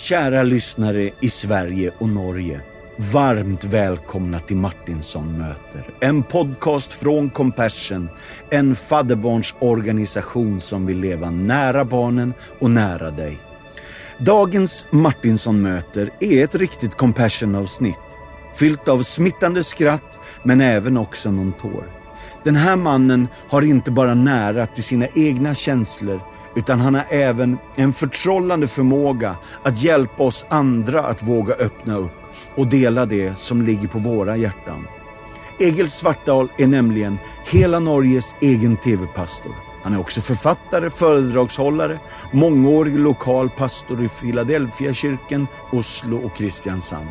Kära lyssnare i Sverige och Norge. Varmt välkomna till Martinsson möter. En podcast från Compassion, en fadderbarnsorganisation som vill leva nära barnen och nära dig. Dagens Martinsson möter är ett riktigt Compassion-avsnitt. Fyllt av smittande skratt, men även också någon tår. Den här mannen har inte bara nära till sina egna känslor utan han har även en förtrollande förmåga att hjälpa oss andra att våga öppna upp och dela det som ligger på våra hjärtan. Egil Svartdal är nämligen hela Norges egen TV-pastor. Han är också författare, föredragshållare, mångårig lokal pastor i Philadelphia kyrkan, Oslo och Kristiansand.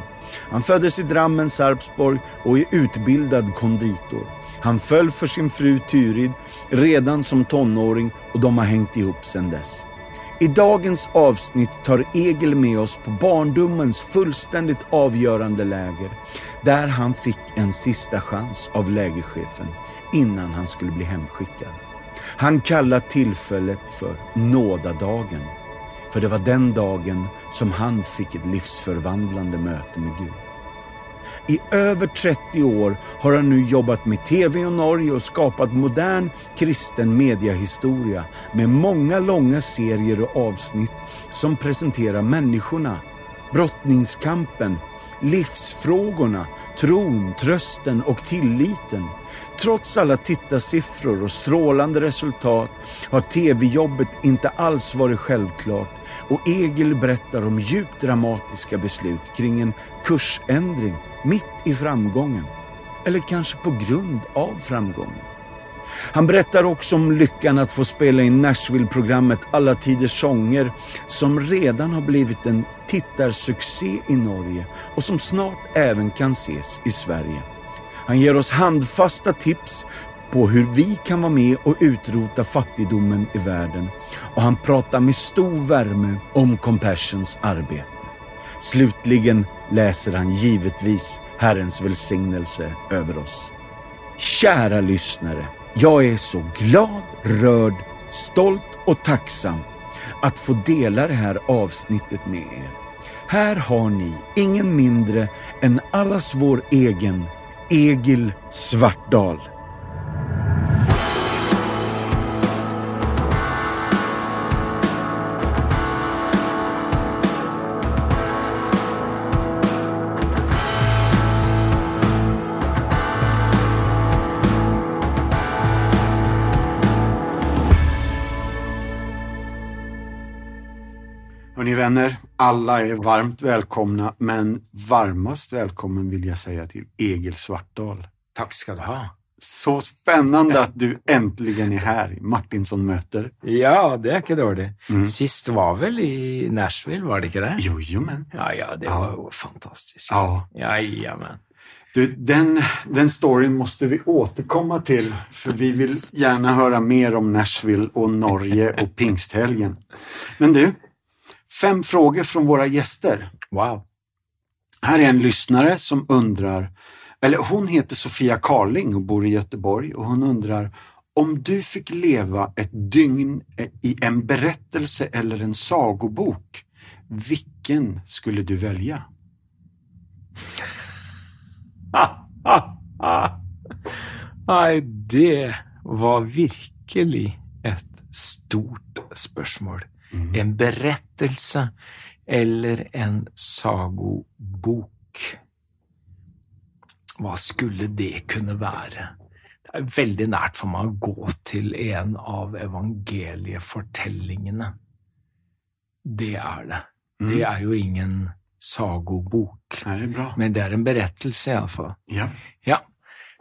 Han föddes i Drammen, Sarpsborg och är utbildad konditor. Han föll för sin fru Tyrid redan som tonåring och de har hängt ihop sedan dess. I dagens avsnitt tar Egil med oss på barndomens fullständigt avgörande läger, där han fick en sista chans av lägerchefen innan han skulle bli hemskickad. Han kallar tillfället för nådadagen, för det var den dagen som han fick ett livsförvandlande möte med Gud. I över 30 år har han nu jobbat med TV och Norge och skapat modern kristen mediahistoria med många långa serier och avsnitt som presenterar människorna, brottningskampen, livsfrågorna, tron, trösten och tilliten. Trots alla tittarsiffror och strålande resultat har tv-jobbet inte alls varit självklart och Egil berättar om djupt dramatiska beslut kring en kursändring mitt i framgången. Eller kanske på grund av framgången. Han berättar också om lyckan att få spela in Nashville-programmet Alla tiders sånger som redan har blivit en tittarsuccé i Norge och som snart även kan ses i Sverige. Han ger oss handfasta tips på hur vi kan vara med och utrota fattigdomen i världen och han pratar med stor värme om Compassions arbete. Slutligen läser han givetvis Herrens välsignelse över oss. Kära lyssnare, jag är så glad, rörd, stolt och tacksam att få dela det här avsnittet med er. Här har ni ingen mindre än allas vår egen Egil Svartdal. Vänner, alla är varmt välkomna, men varmast välkommen vill jag säga till Egil Svartdal. Tack ska du ha. Så spännande att du äntligen är här i Martinsson möter. Ja, det är inte dåligt. Mm. Sist var väl i Nashville, var det inte det? Jo, jo, men. Ja, ja, det ja. var ju fantastiskt. Ja. ja, men. Du, den, den storyn måste vi återkomma till, för vi vill gärna höra mer om Nashville och Norge och pingsthelgen. Men du, Fem frågor från våra gäster. Wow. Här är en lyssnare som undrar, eller hon heter Sofia Karling och bor i Göteborg och hon undrar om du fick leva ett dygn i en berättelse eller en sagobok, vilken skulle du välja? Nej, det var virkelig ett stort spörsmål. Mm. En berettelse eller en sagobok. Hva skulle det kunne være? Det er veldig nært for meg å gå til en av evangeliefortellingene. Det er det. Mm. Det er jo ingen sagobok, Nei, det bra. men det er en berettelse, i alla fall. Ja. ja.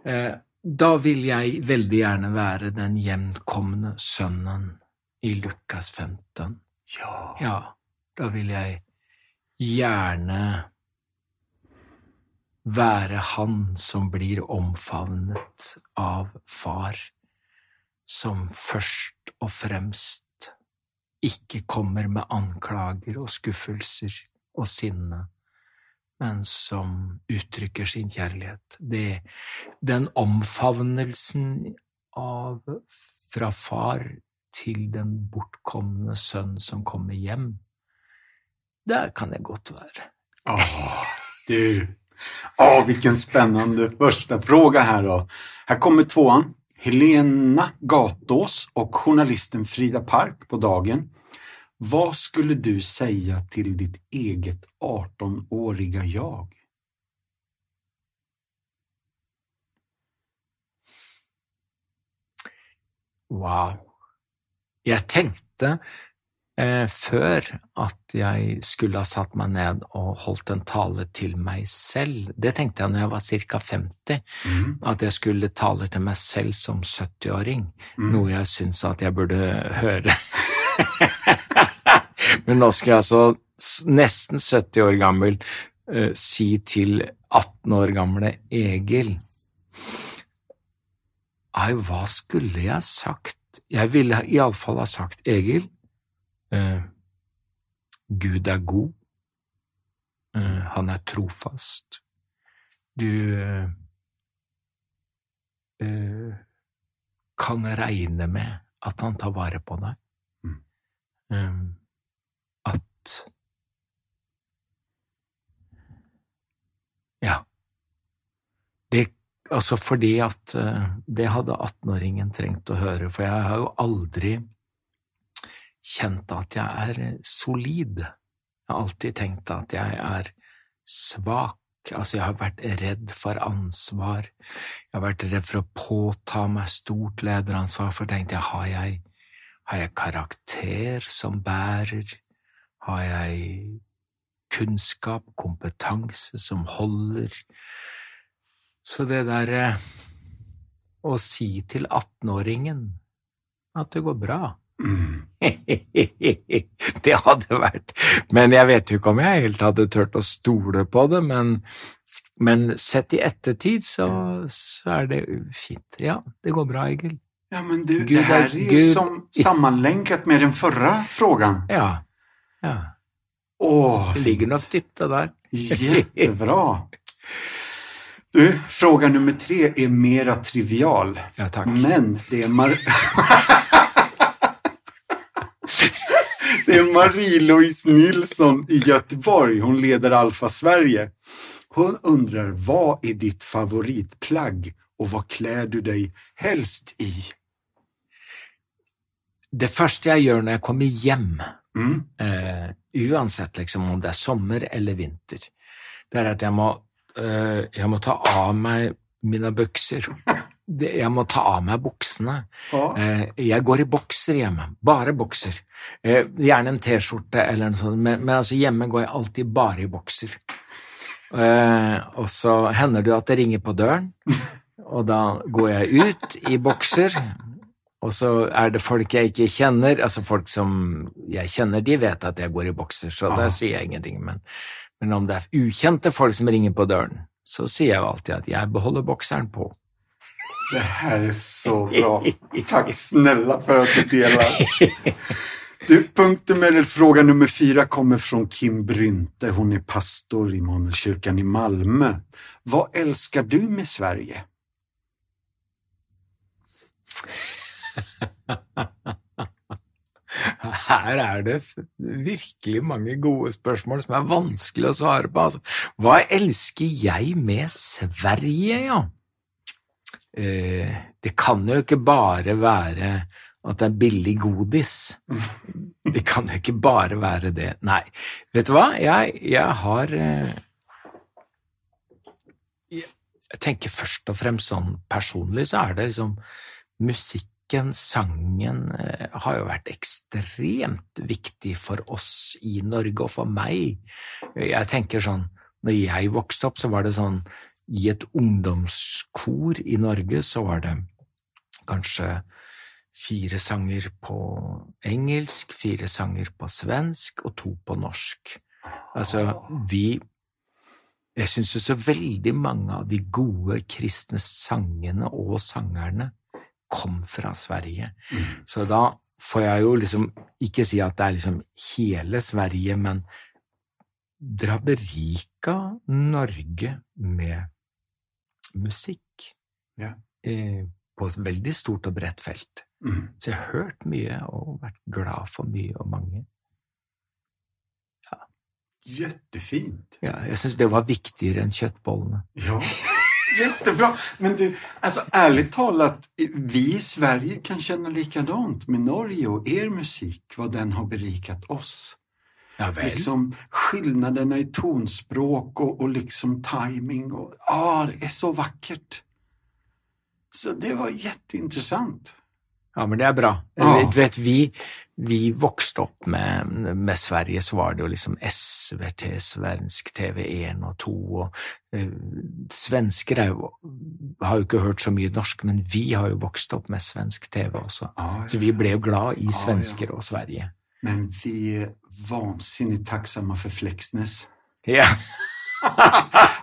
Eh, då vill jag väldigt gärna vara den jämnkomne sonen i Lukas 15. Ja. Ja, Da vil jeg gjerne være han som blir omfavnet av far, som først og fremst ikke kommer med anklager og skuffelser og sinne, men som uttrykker sin kjærlighet. Det den omfavnelsen av fra far till den bortkomne sønn som kommer hjem. Der kan det godt være. Åh, du. Åh, vilken spennende første fråga her, da. Her kommer toeren. Helena Gatås og journalisten Frida Park på dagen. Hva skulle du säga til ditt eget 18-årige jeg? Wow. Jeg tenkte eh, før at jeg skulle ha satt meg ned og holdt en tale til meg selv. Det tenkte jeg når jeg var ca. 50, Mm. at jeg skulle tale til meg selv som 70-åring, Mm. noe jeg syns at jeg burde høre. Men nå skal jeg altså, nesten 70 år gammel, eh, si til 18 år gamle Egil Ai, hva skulle jeg sagt? Jeg ville iallfall ha sagt, Egil, eh, Gud er god, eh, han er trofast, du eh, eh, kan regne med at han tar vare på deg, Mm. Eh, at Ja. Det Altså fordi at eh, det hadde 18-åringen trengt å høre, for jeg har jo aldri kjent at jeg er solid. Jeg har alltid tenkt at jeg er svak. Altså, jeg har vært redd for ansvar. Jeg har vært redd for å påta meg stort lederansvar, for tenkte jeg, har jeg, har jeg karakter som bærer? Har jeg kunnskap, kompetanse som holder? Så det der eh, å si til 18-åringen at det går bra. Det hadde vært Men jeg vet jo ikke om jeg helt hadde turt å stole på det, men, men sett i ettertid så, så er det fint. Ja, det går bra, Egil. Ja, men du, Gud det her er jo som sammenlenket med den forrige frågan. Ja. ja. Åh, Det ligger nok dypt, det der. jättebra. Du, fråga nummer tre är mera trivial. Ja, tack. Men det är, Mar- det är Marie-Louise Nilsson i Göteborg. Hon leder Alfa Sverige. Hon undrar, vad är ditt favoritplagg och vad klär du dig helst i? Det første jeg gjør når jeg kommer hjem, Mm. eh, uansett liksom om det er sommer eller vinter, det er at jeg må, eh, jeg må ta av meg mine bukser. Det, jeg må ta av meg buksene. Eh, jeg går i bokser hjemme, bare bokser. Eh, gjerne en T-skjorte eller noe sånt, men, men altså hjemme går jeg alltid bare i bokser. Eh, og så hender det jo at det ringer på døren, og da går jeg ut i bokser, og så er det folk jeg ikke kjenner, altså folk som jeg kjenner, de vet at jeg går i bokser, så da sier jeg ingenting. Men, men om det er ukjente folk som ringer på døren, så sier jeg alltid at jeg beholder bokseren på. Det her er så bra. Takk snälla for at du deler. Du, punkten med fråga nummer fyra kommer fra Kim Brynte. Hun er pastor i Immanuelskyrkan i Malmö. Hva elsker du med Sverige? Her er det virkelig mange gode spørsmål som er vanskelig å svare på. Altså, hva elsker jeg med Sverige, ja? Eh, det kan jo ikke bare være at det er billig godis. Det kan jo ikke bare være det. Nei, vet du hva? Jeg, jeg har eh, jeg, tenker først og fremst sånn personlig, så er det liksom musikken, sangen, eh, har jo vært ekstremt viktig for oss i Norge, og for meg. Jeg tenker sånn, når jeg vokste opp, så var det sånn, i et ungdomskor i Norge, så var det kanskje fire sanger på engelsk, fire sanger på svensk og to på norsk. Altså, vi Jeg syns jo så veldig mange av de gode kristne sangene og sangerne kom fra Sverige. Mm. Så da får jeg jo liksom ikke si at det er liksom hele Sverige, men draberika Norge med musikk Ja. eh, på et veldig stort og bredt felt. Mm. Så jeg har hørt mye og vært glad for mye og mange. Jättefint. Ja, jeg syns det var viktigere enn kjøttbollene. Ja, jättebra. Men du, alltså ärligt talat, vi i Sverige kan känna likadant med Norge och er musik, vad den har berikat oss. Ja. Liksom skillnaderna i tonspråk och, och liksom timing och ah, det är så vackert. Så det var jätteintressant. Ja, men det er bra. Ja. Du vet, vi, vi vokste opp med, med Sverige, så var det jo liksom SVT, svensk TV1 og 2, og eh, svensker er jo, har jo ikke hørt så mye norsk, men vi har jo vokst opp med svensk TV også. Ja, Så vi ble jo glad i Ja, og Sverige. Men vi er vansinnig takksomme for Fleksnes. Ja,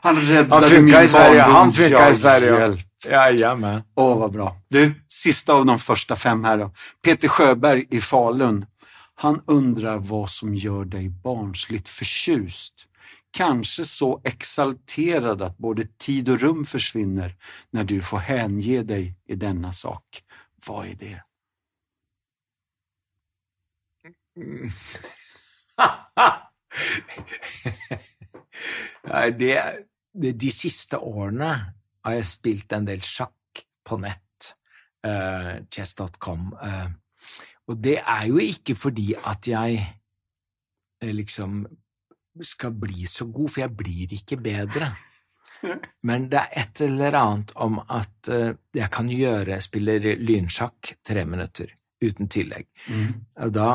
Han funkar min i Sverige, Jajamän. Åh, vad bra. Du, sista av de första fem här då. Peter Sjöberg i Falun. Han undrar vad som gör dig barnsligt förtjust. Kanske så exalterad att både tid och rum försvinner när du får hänge dig i denna sak. Vad är det? Mm. det, det, de siste årene har jeg spilt en del sjakk på nett, Uh, chess.com, Uh, og det er jo ikke fordi at jeg eh, liksom skal bli så god, for jeg blir ikke bedre. Men det er et eller annet om at eh, jeg kan gjøre, spiller lynsjakk tre minutter uten tillegg. Mm. Da,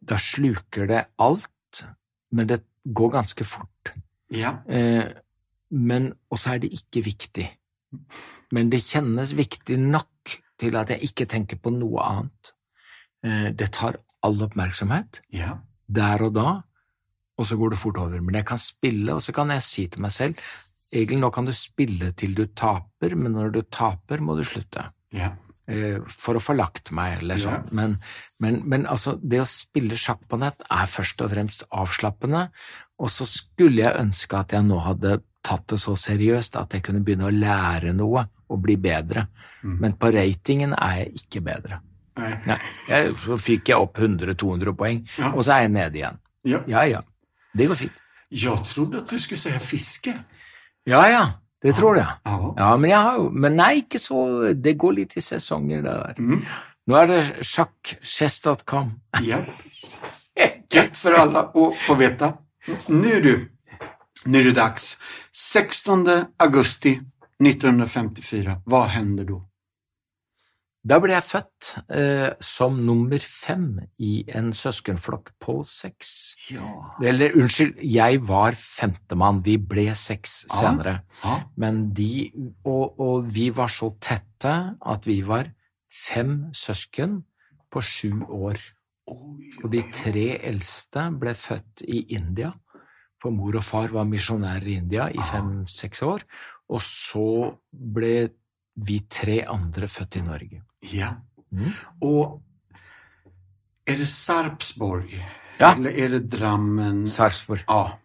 da sluker det alt, men det går ganske fort. Ja. Eh, men også er det ikke viktig. Men det kjennes viktig nok til at jeg ikke tenker på noe annet. Eh, det tar all oppmerksomhet Ja. der og da, og så går det fort over. Men jeg kan spille, og så kan jeg si til meg selv Egil, nå kan du spille til du taper, men når du taper, må du slutte Ja. eh, for å få lagt meg, eller Ja. sånn. Men, men, men altså, det å spille sjakk på nett er først og fremst avslappende, og så skulle jeg ønske at jeg nå hadde tatt det så seriøst at jeg kunne begynne å lære noe og bli bedre. Mm. Men på ratingen er jeg ikke bedre. Nei. Nei, jeg, så fikk jeg opp 100-200 poeng, Ja. og så er jeg nede igjen. Ja. Ja, ja. Det går fint. Jeg trodde at du skulle si fiske. Ja, ja. Det tror jeg. Ja. Men jeg har Men nei, ikke så Det går litt i sesonger, det der. Mm. Nå er det sjakk.chess.com. Ja. Gött för alla att få veta. Nu du, nu är det dags. 16 augusti 1954. hva hender da? Da ble jeg født eh, som nummer fem i en søskenflokk på seks. Ja. Eller unnskyld, jeg var femtemann, vi ble seks senere. ja. Men de, og, og vi var så tette at vi var fem søsken på sju år. Og de tre eldste ble født i India, for mor og far var misjonærer i India i Ah. fem-seks år. Og så ble vi tre andre født i Norge. Ja. Mm. Og er det Sarpsborg? Ja. Eller er det Drammen? Sarpsborg. Ja,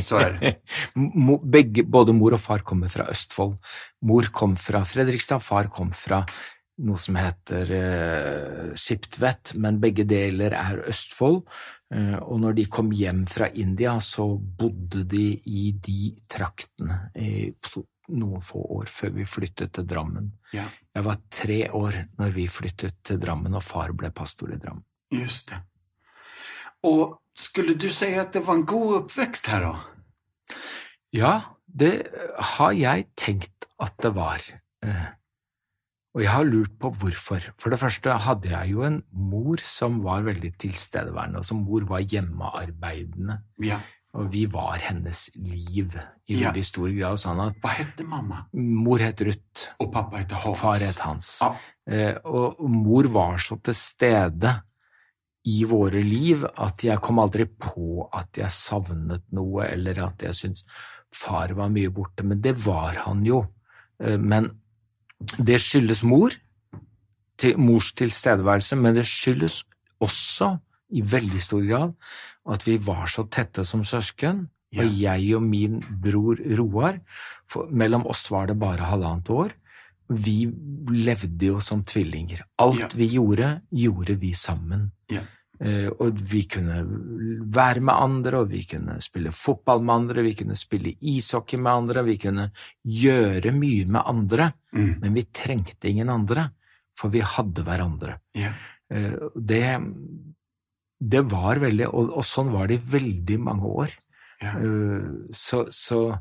så er det. Begge, både mor og far kommer fra Østfold. Mor kom fra Fredrikstad, far kom fra noe som heter eh, Skiptvet, men begge deler er Østfold. Eh, og når de kom hjem fra India, så bodde de i de traktene i noen få år før vi flyttet til Drammen. Ja, Jeg var tre år når vi flyttet til Drammen, og far ble pastor i Drammen. just det. Og skulle du si at det var en god oppvekst her, da? Ja, det har jeg tenkt at det var. Eh, Og jeg har lurt på hvorfor. For det første hadde jeg jo en mor som var veldig tilstedeværende, og som mor var hjemmearbeidende. Ja. Og vi var hennes liv i Ja. veldig stor grad. Sånn at Hva hette mamma? mor het Ruth, Og pappa hette Hans. far het Hans. Ja. Eh, og og mor var så til stede i våre liv at jeg kom aldri på at jeg savnet noe, eller at jeg syntes far var mye borte. Men det var han jo. Eh, Men det skyldes mor, til mors tilstedeværelse, men det skyldes også i veldig stor grad at vi var så tette som søsken. Ja. Og jeg og min bror Roar, for mellom oss var det bare halvannet år. Vi levde jo som tvillinger. Alt Ja. vi gjorde, gjorde vi sammen. Ja. Eh, og vi kunne være med andre, og vi kunne spille fotball med andre, vi kunne spille ishockey med andre, vi kunne gjøre mye med andre, Mm. men vi trengte ingen andre, for vi hadde hverandre. Eh, Det, det var veldig og, og sånn var det i veldig mange år. Eh, Så, så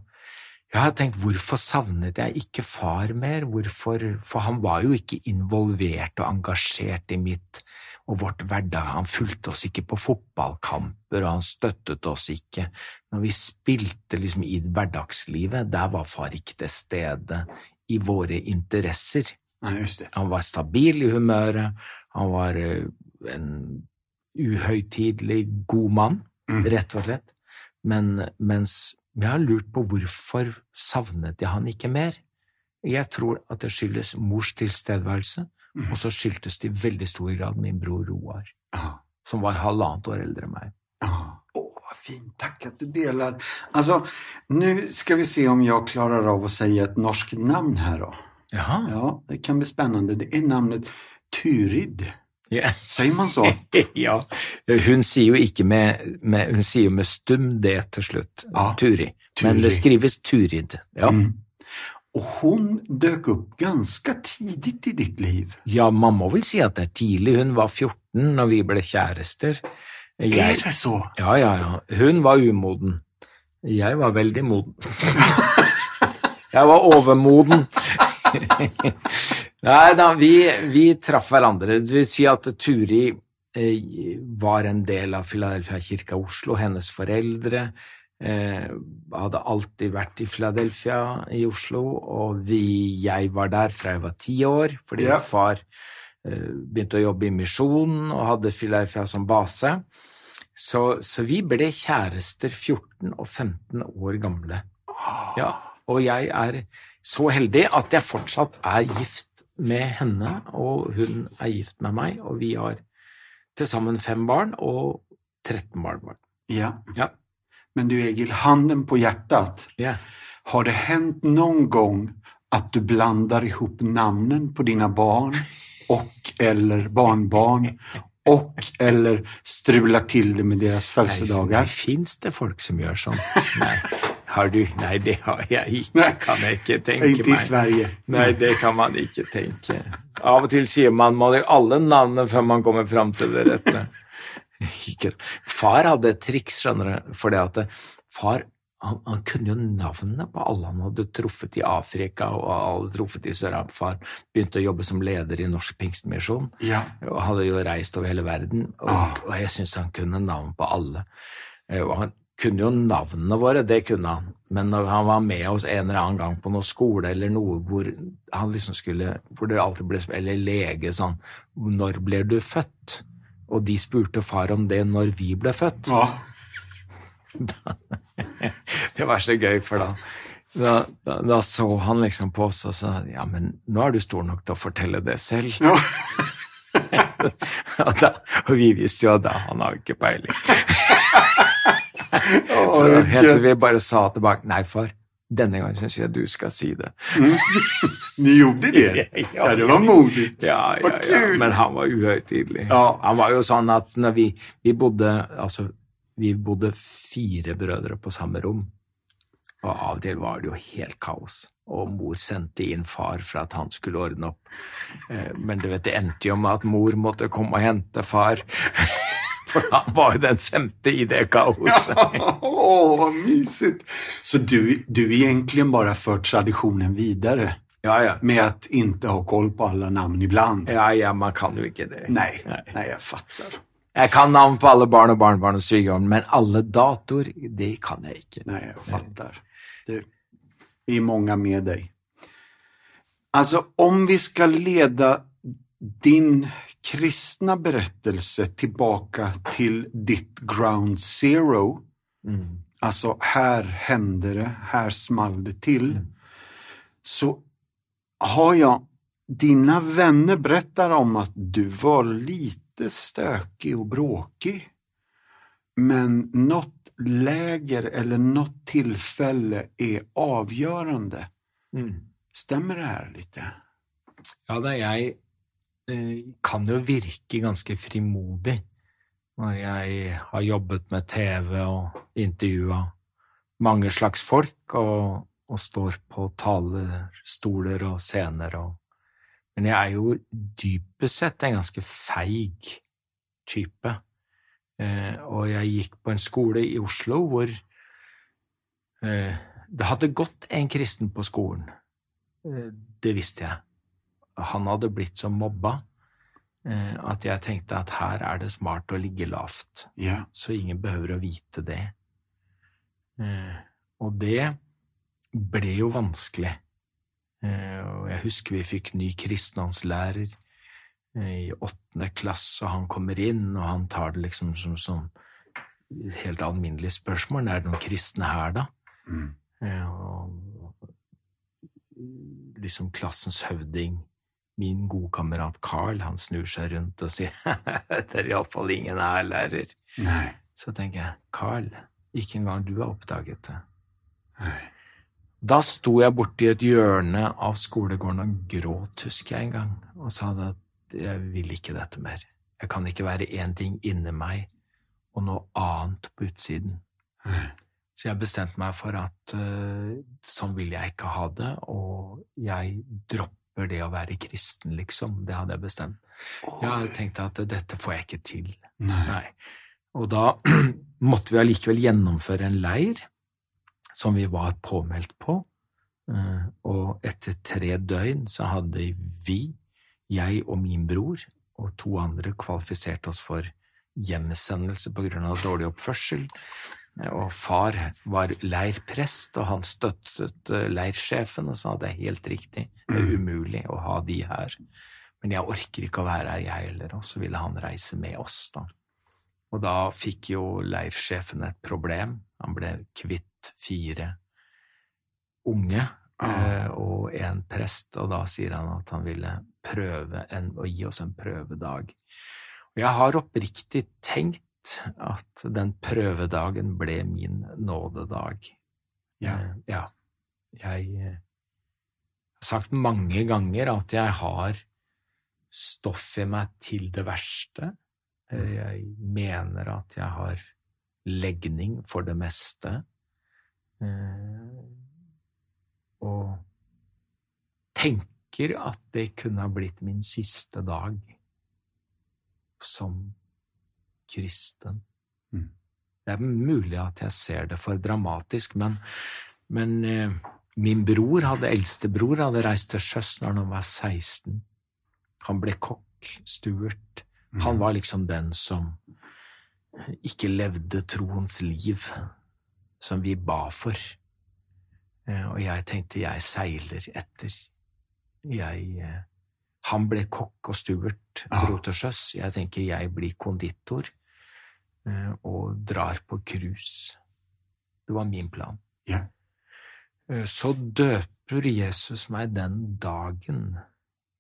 jeg har tenkt, hvorfor savnet jeg ikke far mer? Hvorfor? For han var jo ikke involvert og engasjert i mitt og vårt hverdag. Han fulgte oss ikke på fotballkamper, og han støttet oss ikke. Når vi spilte liksom i hverdagslivet, der var far ikke til stede i våre interesser. Nei, just det. Han var stabil i humøret, han var eh, en uhøytidelig god mann, Mm. rett og slett. Men mens jeg har lurt på hvorfor savnet jeg han ikke mer? Jeg tror at det skyldes mors tilstedeværelse. Og så skyldtes det i veldig stor grad min bror Roar, som var halvannet år eldre enn meg. Åh, vad fint. Takk at du deler. Altså, nu skal vi se om jeg klarer av å si et norsk namn her, da. Jaha. Ja, det kan bli spennende. Det er namnet Turid. Yeah. Sier man så? ja. Hun sier jo ikke med, med Hun sier jo med stum det til slutt. Ja. Turi. Men det skrives Turid. Ja. Mm. Och hon dök opp ganske tidigt i ditt liv. Ja, man må vel si at det er tidlig. Hun var 14 når vi ble kjærester. Jeg, er det så? ja, ja, ja. Hun var umoden. Jeg var veldig moden. Jeg var overmoden. Nei da, vi, vi traff hverandre. Det vil si at Turi eh, var en del av Philadelphia kirka Oslo. Hennes foreldre eh, hadde alltid vært i Philadelphia i Oslo, og vi, jeg var der fra jeg var ti år, fordi Ja. far eh, begynte å jobbe i misjonen og hadde Philadelphia som base. Så, så vi ble kjærester 14 og 15 år gamle. Ja, og jeg er så heldig at jeg fortsatt er gift med henne, og hun er gift med meg, og vi har til sammen fem barn og 13 barnebarn. Ja. Ja. Men du Egil, handen på hjertet. Yeah. Har det hänt någon gång att du blandar ihop namnen på dina barn och eller barnbarn och eller strular till det med deras Nei, födelsedagar? fins det folk som gjør sånt? Nei, har du? Nei, det har jeg ikke, Nei. kan jeg ikke tenke Inte i. Sverige. Nei, det kan man ikke tenke. Av og til sier man må alle navnene før man kommer fram til det rette. Far hadde et triks, skjønner du, for det at far han, han kunne jo navnene på alle han hadde truffet i Afrika og hadde truffet i Sør-Afrika. Far begynte å jobbe som leder i Norsk Pingstmisjon Ja. og hadde jo reist over hele verden, og, Ah. og jeg syns han kunne navn på alle. Eh, Og han kunne jo navnene våre, det kunne han, men når han var med oss en eller annen gang på noen skole eller noe hvor han liksom skulle, hvor det alltid ble eller lege sånn Når blir du født? Og de spurte far om det når vi ble født. ja. Det var så gøy, for da da, da, da så han liksom på oss og sa ja, men nå er du stor nok til å fortelle det selv. ja. og, da, og vi visste jo at da, han har ikke peiling. Så helt til vi bare sa tilbake Nei, far, denne gangen syns jeg du skal si det. Ni gjorde det? Ja, det var modig. Ja, ja, ja. Men han var uhøytidelig. Ja. Han var jo sånn at når vi, vi bodde Altså, vi bodde fire brødre på samme rom, og av og til var det jo helt kaos. Og mor sendte inn far for at han skulle ordne opp. Eh, Men du vet, det endte jo med at mor måtte komme og hente far. For han var jo den femte i det kaoset. Åh, vad mysigt! Så du, du egentligen bara för traditionen videre? Ja, ja. med att inte ha koll på alla namn ibland? Ja, ja, man kan jo ikke det. Nei, nei. nej, jag fattar. Jeg kan navn på alle barn og barnebarn og svigerbarn, men alle datoer, det kan jeg ikke. Nei, jeg fattar. Det, vi er mange med deg. Alltså, om vi skal leda din kristna berättelse tillbaka till ditt ground zero, Mm. alltså här hände det, här small det till, så har jag, dina vänner berättar om att du var lite stökig och bråkig. Men något läger eller något tillfälle är avgörande. Mm. Stämmer det här lite? Ja, da jeg kan jo virke ganske frimodig når jeg har jobbet med TV og intervjua mange slags folk og, og står på talerstoler og scener og Men jeg er jo dypest sett en ganske feig type. Eh, og jeg gikk på en skole i Oslo hvor eh, det hadde gått en kristen på skolen. Eh, det visste jeg. Han hadde blitt så mobba eh, at jeg tenkte at her er det smart å ligge lavt, Ja. så ingen behøver å vite det. Eh, og det ble jo vanskelig. Eh, og jeg husker vi fikk ny kristendomslærer i åttende klasse, og han kommer inn, og han tar det liksom som sånn helt alminnelig spørsmål. Er det noen kristne her, da? Mm. Og liksom klassens høvding, min gode kamerat Carl, han snur seg rundt og sier det er iallfall ingen her, lærer. Nei. Så tenker jeg, Carl, ikke engang du har oppdaget det. Nei. Da sto jeg borti et hjørne av skolegården og gråt, husker jeg en gang, og sa at jeg vil ikke dette mer. Jeg kan ikke være én ting inni meg og noe annet på utsiden. Nei. Så jeg bestemte meg for at uh, sånn vil jeg ikke ha det, og jeg dropper det å være kristen, liksom. Det hadde jeg bestemt. Jeg tenkte at dette får jeg ikke til. Nei. Nei. Og da måtte vi allikevel gjennomføre en leir som vi var påmeldt på, Eh, og etter tre døgn så hadde vi, jeg og min bror og to andre, kvalifisert oss for hjemsendelse på grunn av dårlig oppførsel. Og far var leirprest, og han støttet eh, leirsjefen og sa det er helt riktig, det er umulig å ha de her. Men jeg orker ikke å være her, jeg heller, og så ville han reise med oss, da. Og da fikk jo leirsjefen et problem. Han ble kvitt fire unge eh, og en prest, og da sier han at han ville prøve en, å gi oss en prøvedag. Og jeg har oppriktig tenkt at den prøvedagen ble min nådedag. Ja. Eh, ja. Jeg eh, har sagt mange ganger at jeg har stoff i meg til det verste. Eh, Jeg mener at jeg har legning for det meste. Og tenker at det kunne ha blitt min siste dag som kristen. Mm. Det er mulig at jeg ser det for dramatisk, men, men eh, min bror, hadde, eldstebror, hadde reist til sjøs når han var 16. Han ble kokk, stuert. Han var liksom den som ikke levde troens liv, som vi ba for. Eh, Og jeg tenkte jeg seiler etter. Jeg eh, Han ble kokk og stuert, Ah. dro til sjøs. Jeg tenker jeg blir konditor og drar på cruise. Det var min plan. Ja. Eh, Så døper Jesus meg den dagen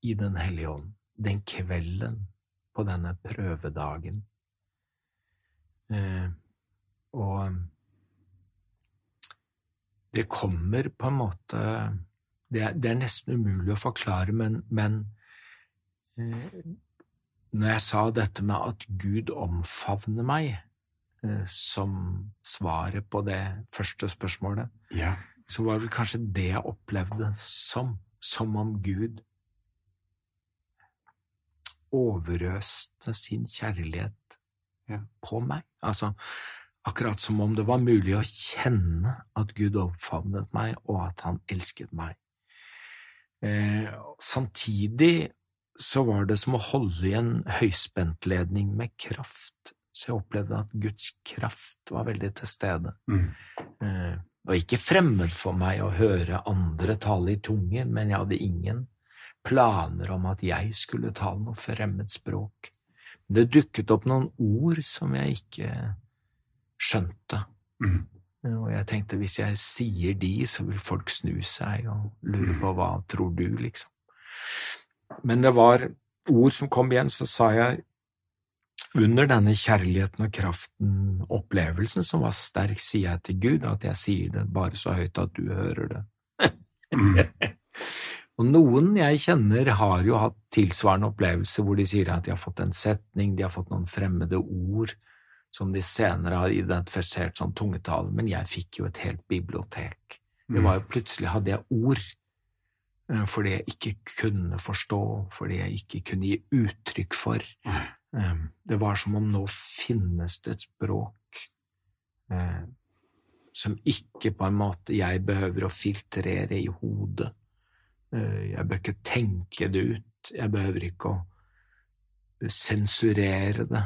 i Den hellige ånd, den kvelden på denne prøvedagen. Eh, Og det kommer på en måte Det er, nesten umulig å forklare, men, men eh, når jeg sa dette med at Gud omfavner meg, eh, som svaret på det første spørsmålet, Ja. så var det vel kanskje det jeg opplevde som. Som om Gud overøste sin kjærlighet Ja. på meg. Altså, akkurat som om det var mulig å kjenne at Gud omfavnet meg, og at han elsket meg. Eh, samtidig så var det som å holde i en høyspentledning med kraft, så jeg opplevde at Guds kraft var veldig til stede. Mm. Eh, Det var ikke fremmed for meg å høre andre tale i tunge, men jeg hadde ingen planer om at jeg skulle tale noe fremmed språk. Det dukket opp noen ord som jeg ikke skjønte, Mm. og jeg tenkte hvis jeg sier de, så vil folk snu seg og lure på hva tror du, liksom. Men det var ord som kom igjen, så sa jeg under denne kjærligheten og kraften, opplevelsen som var sterk, sier jeg til Gud at jeg sier det bare så høyt at du hører det. Og noen jeg kjenner, har jo hatt tilsvarende opplevelser hvor de sier at de har fått en setning, de har fått noen fremmede ord som de senere har identifisert som tungetale, men jeg fikk jo et helt bibliotek. Det var jo Plutselig hadde jeg ord fordi jeg ikke kunne forstå, fordi jeg ikke kunne gi uttrykk for. Eh, det var som om nå finnes det et språk eh, som ikke på en måte jeg behøver å filtrere i hodet. Jeg bør ikke tenke det ut, jeg behøver ikke å sensurere det.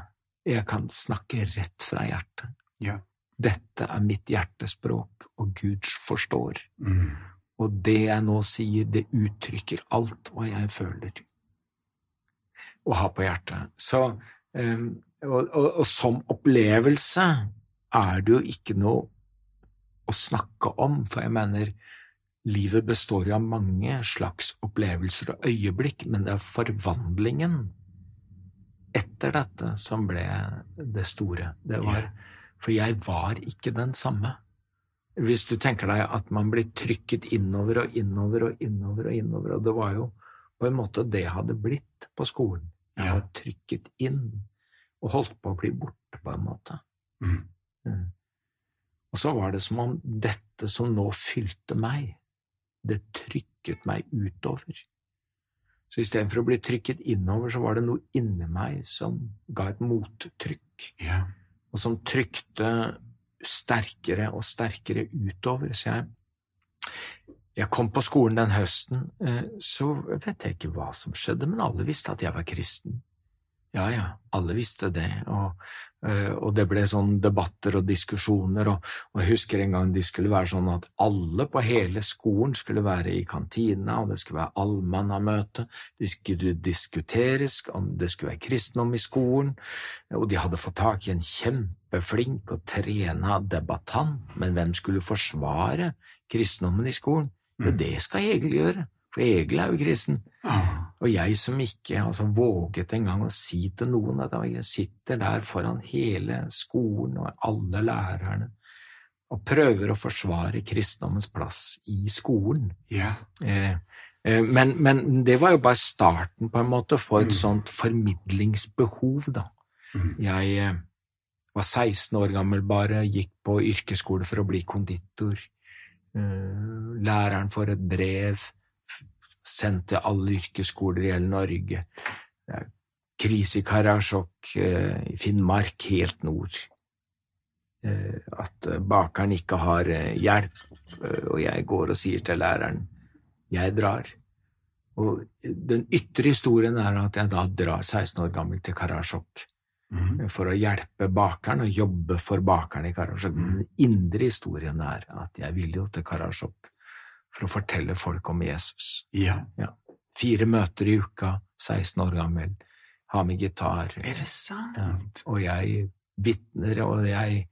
Jeg kan snakke rett fra hjertet. Ja. Dette er mitt hjertespråk, og Gud forstår. Mm. Og det jeg nå sier, det uttrykker alt hva jeg føler og har på hjertet. Så, um, og, og, og, som opplevelse er det jo ikke noe å snakke om, for jeg mener livet består jo av mange slags opplevelser og øyeblikk, men det er forvandlingen etter dette som ble det store. Det var, for jeg var ikke den samme. Hvis du tenker deg at man blir trykket innover og innover og innover og innover, og det var jo på en måte det hadde blitt på skolen. Jeg var trykket inn og holdt på å bli borte, på en måte. Mm. Mm. Og så var det som om dette som nå fylte meg, det trykket meg utover. Så istedenfor å bli trykket innover, så var det noe inni meg som ga et mottrykk, yeah. og som trykte sterkere og sterkere utover. Så jeg, jeg kom på skolen den høsten, eh, så vet jeg ikke hva som skjedde, men alle visste at jeg var kristen. Ja, ja, alle visste det, og, eh, og det ble sånn debatter og diskusjoner, og, og, jeg husker en gang de skulle være sånn at alle på hele skolen skulle være i kantina, og det skulle være allmannamøte, det skulle diskuteres om det skulle være kristendom i skolen, og de hadde fått tak i en kjempeflink og trena debattant, men hvem skulle forsvare kristendommen i skolen? Jo, mm. det skal Egil gjøre, for Egil er jo kristen. Og jeg som ikke altså, våget engang å si til noen at jeg sitter der foran hele skolen og alle lærerne og prøver å forsvare kristendommens plass i skolen. Yeah. Eh, eh, men, men, det var jo bare starten på en måte for et mm. sånt formidlingsbehov, da. Mm. Jeg eh, var 16 år gammel bare, gikk på yrkesskole for å bli konditor. Eh, læreren får et brev sendt til alle yrkesskoler i hele Norge. Det er krise i Karasjok, eh, i Finnmark, helt nord. Eh, at eh, bakeren ikke har hjelp, og jeg går og sier til læreren jeg drar. Og den ytre historien er at jeg da drar 16 år gammel til Karasjok mm. for å hjelpe bakeren og jobbe for bakeren i Karasjok. Mm. Den indre historien er at jeg vil jo til Karasjok for å fortelle folk om Jesus. Ja. ja. Fire møter i uka, 16 år gammel, har med gitar. Er det sant? Ja. Og jeg vitner, og jeg,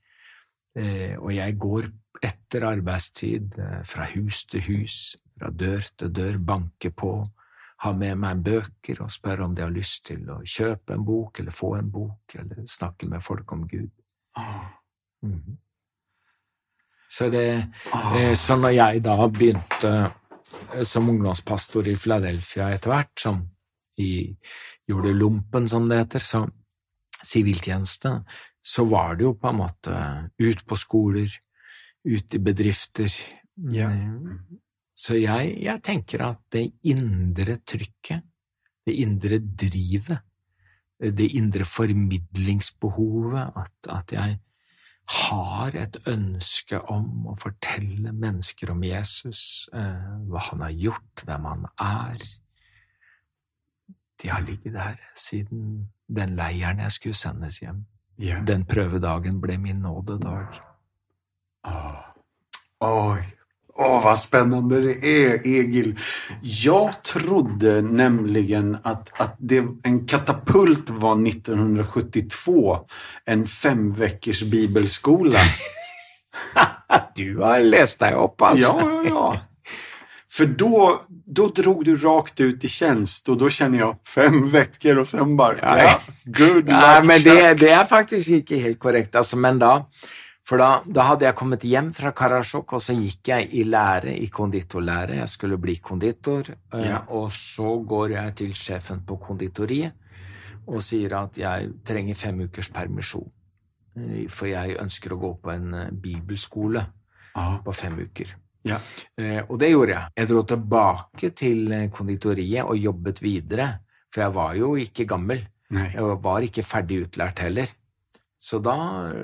eh, og jeg går etter arbeidstid eh, fra hus til hus, fra dør til dør, banker på, har med meg bøker og spør om de har lyst til å kjøpe en bok eller få en bok, eller snakke med folk om Gud. Ah. Mm -hmm. Så, det, oh. så når jeg da begynte eh, som ungdomspastor i Philadelphia etter hvert, som i, gjorde lompen, som det heter, så siviltjeneste, så var det jo på en måte ut på skoler, ut i bedrifter. Ja. Så jeg, jeg, tenker at det indre trykket, det indre drivet, det indre formidlingsbehovet, at, at jeg har et ønske om å fortelle mennesker om Jesus, eh, hva han har gjort, hvem han er. De har ligget der siden den leiren jeg skulle sendes hjem. Yeah. Den prøvedagen ble min nådedag. Oh. Oj, Åh, vad spännande det är, Egil. Jag trodde nämligen att, att det, en katapult var 1972. En fem veckors bibelskola. du har läst det, upp hoppas. Ja, ja, ja. För då, då drog du rakt ut i tjänst och då känner jag fem veckor och sen bara, ja, good ja, men det, det, är faktiskt inte helt korrekt. Alltså, men då, For da, da, hadde jeg kommet hjem fra Karasjok, og så gikk jeg i lære, i konditorlære. Jeg skulle bli konditor. Eh, ja. Og så går jeg til sjefen på konditoriet og sier at jeg trenger fem ukers permisjon. Eh, for jeg ønsker å gå på en eh, bibelskole Aha. på fem uker. Ja. Og det gjorde jeg. Jeg dro tilbake til konditoriet og jobbet videre, for jeg var jo ikke gammel. Nei. Jeg var ikke ferdig utlært heller. Så da,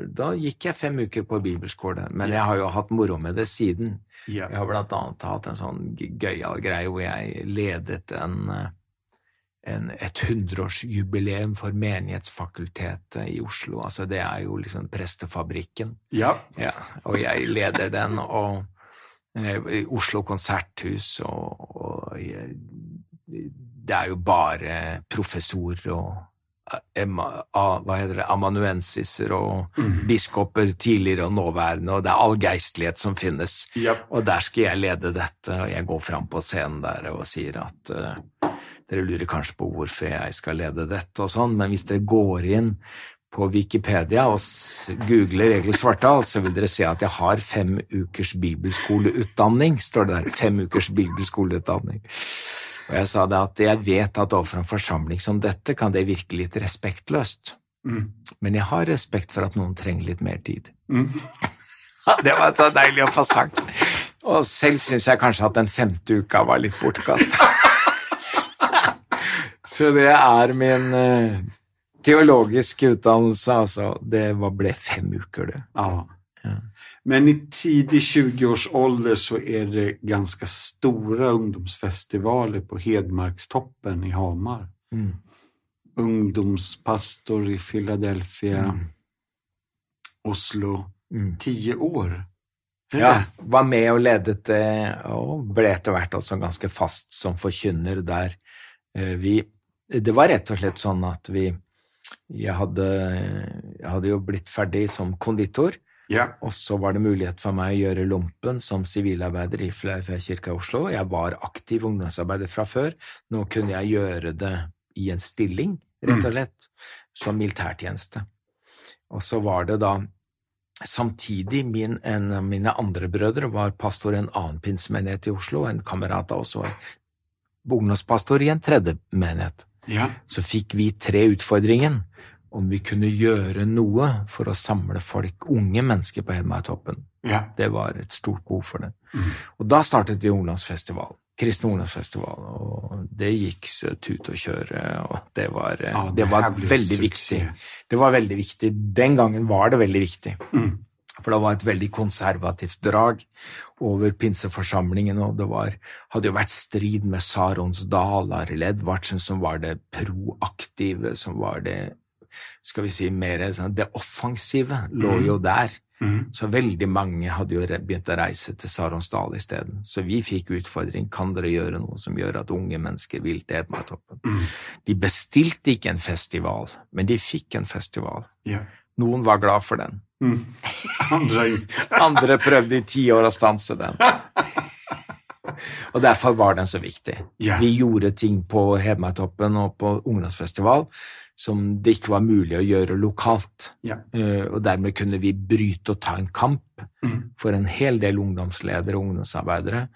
da, gikk jeg fem uker på bibelskole. Men jeg har jo hatt moro med det siden. Jeg har blant annet hatt en sånn gøyal greie hvor jeg ledet en en, et hundreårsjubileum for Menighetsfakultetet i Oslo. Altså, det er jo liksom Prestefabrikken. Ja. ja og jeg leder den, og eh, Oslo konserthus, og, og jeg, det er jo bare professorer og hva heter det, amanuensiser og mm. biskoper tidligere og nåværende, og det er all geistlighet som finnes. Yep. Og der skal jeg lede dette, og jeg går fram på scenen der og sier at uh, dere lurer kanskje på hvorfor jeg skal lede dette og sånn, men hvis dere går inn på Wikipedia og googler Egil Svartdal, så vil dere se at jeg har fem ukers bibelskoleutdanning, står det der. Fem ukers bibelskoleutdanning. Og jeg sa det at jeg vet at overfor en forsamling som dette kan det virke litt respektløst, mm. men jeg har respekt for at noen trenger litt mer tid. Mm. det var så deilig å få sagt. Og selv syns jeg kanskje at den femte uka var litt bortkasta. Så det er min uh, teologiske utdannelse, altså. Det ble fem uker, det. Ja. Men i tidig 20-årsalder så er det ganske store ungdomsfestivaler på Hedmarkstoppen i Hamar. Mm. Ungdomspastor i Philadelphia, mm. Oslo. Mm. Ti år. Ja, var med og ledet det, og ble etter hvert også ganske fast som forkynner der. Eh, vi det var rett og slett sånn at vi Jeg hadde, jeg hadde jo blitt ferdig som konditor. Ja. Og så var det mulighet for meg å gjøre lompen som sivilarbeider i Fleifjellkirka i Oslo. Jeg var aktiv ungdomsarbeider fra før. Nå kunne jeg gjøre det i en stilling, rett og slett, som militærtjeneste. Og så var det da Samtidig min, en av mine andre brødre var pastor i en annen pinsemenighet i Oslo, en kamerat av oss var ungdomspastor i en tredje menighet ja. så fikk vi tre utfordringen om vi kunne gjøre noe for å samle folk, unge mennesker, på Hedmarktoppen. Ja. Det var et stort behov for det. Mm. Og da startet vi ungdomsfestivalen. Kristen ungdomsfestival, og det gikk så tut og kjøre, og det var, ja, det, det var veldig suksess. viktig. Det var veldig viktig. Den gangen var det veldig viktig. Mm. For det var et veldig konservativt drag over pinseforsamlingen, og det var, hadde jo vært strid med Sarons Dal, Arild Edvardsen, som var det proaktive, som var det skal vi si mer sånn, Det offensive lå jo mm. der. Mm. Så veldig mange hadde jo begynt å reise til Saronsdal isteden. Så vi fikk utfordring kan dere gjøre noe som gjør at unge mennesker vil til Hedmarktoppen. Mm. De bestilte ikke en festival, men de fikk en festival. Yeah. Noen var glad for den. Mm. Andre... Andre prøvde i ti år å stanse den. og derfor var den så viktig. Yeah. Vi gjorde ting på Hedmarktoppen og på ungdomsfestival som det ikke var mulig å gjøre lokalt. Ja. Uh, og dermed kunne vi bryte og ta en kamp mm. for en hel del ungdomsledere og ungdomsarbeidere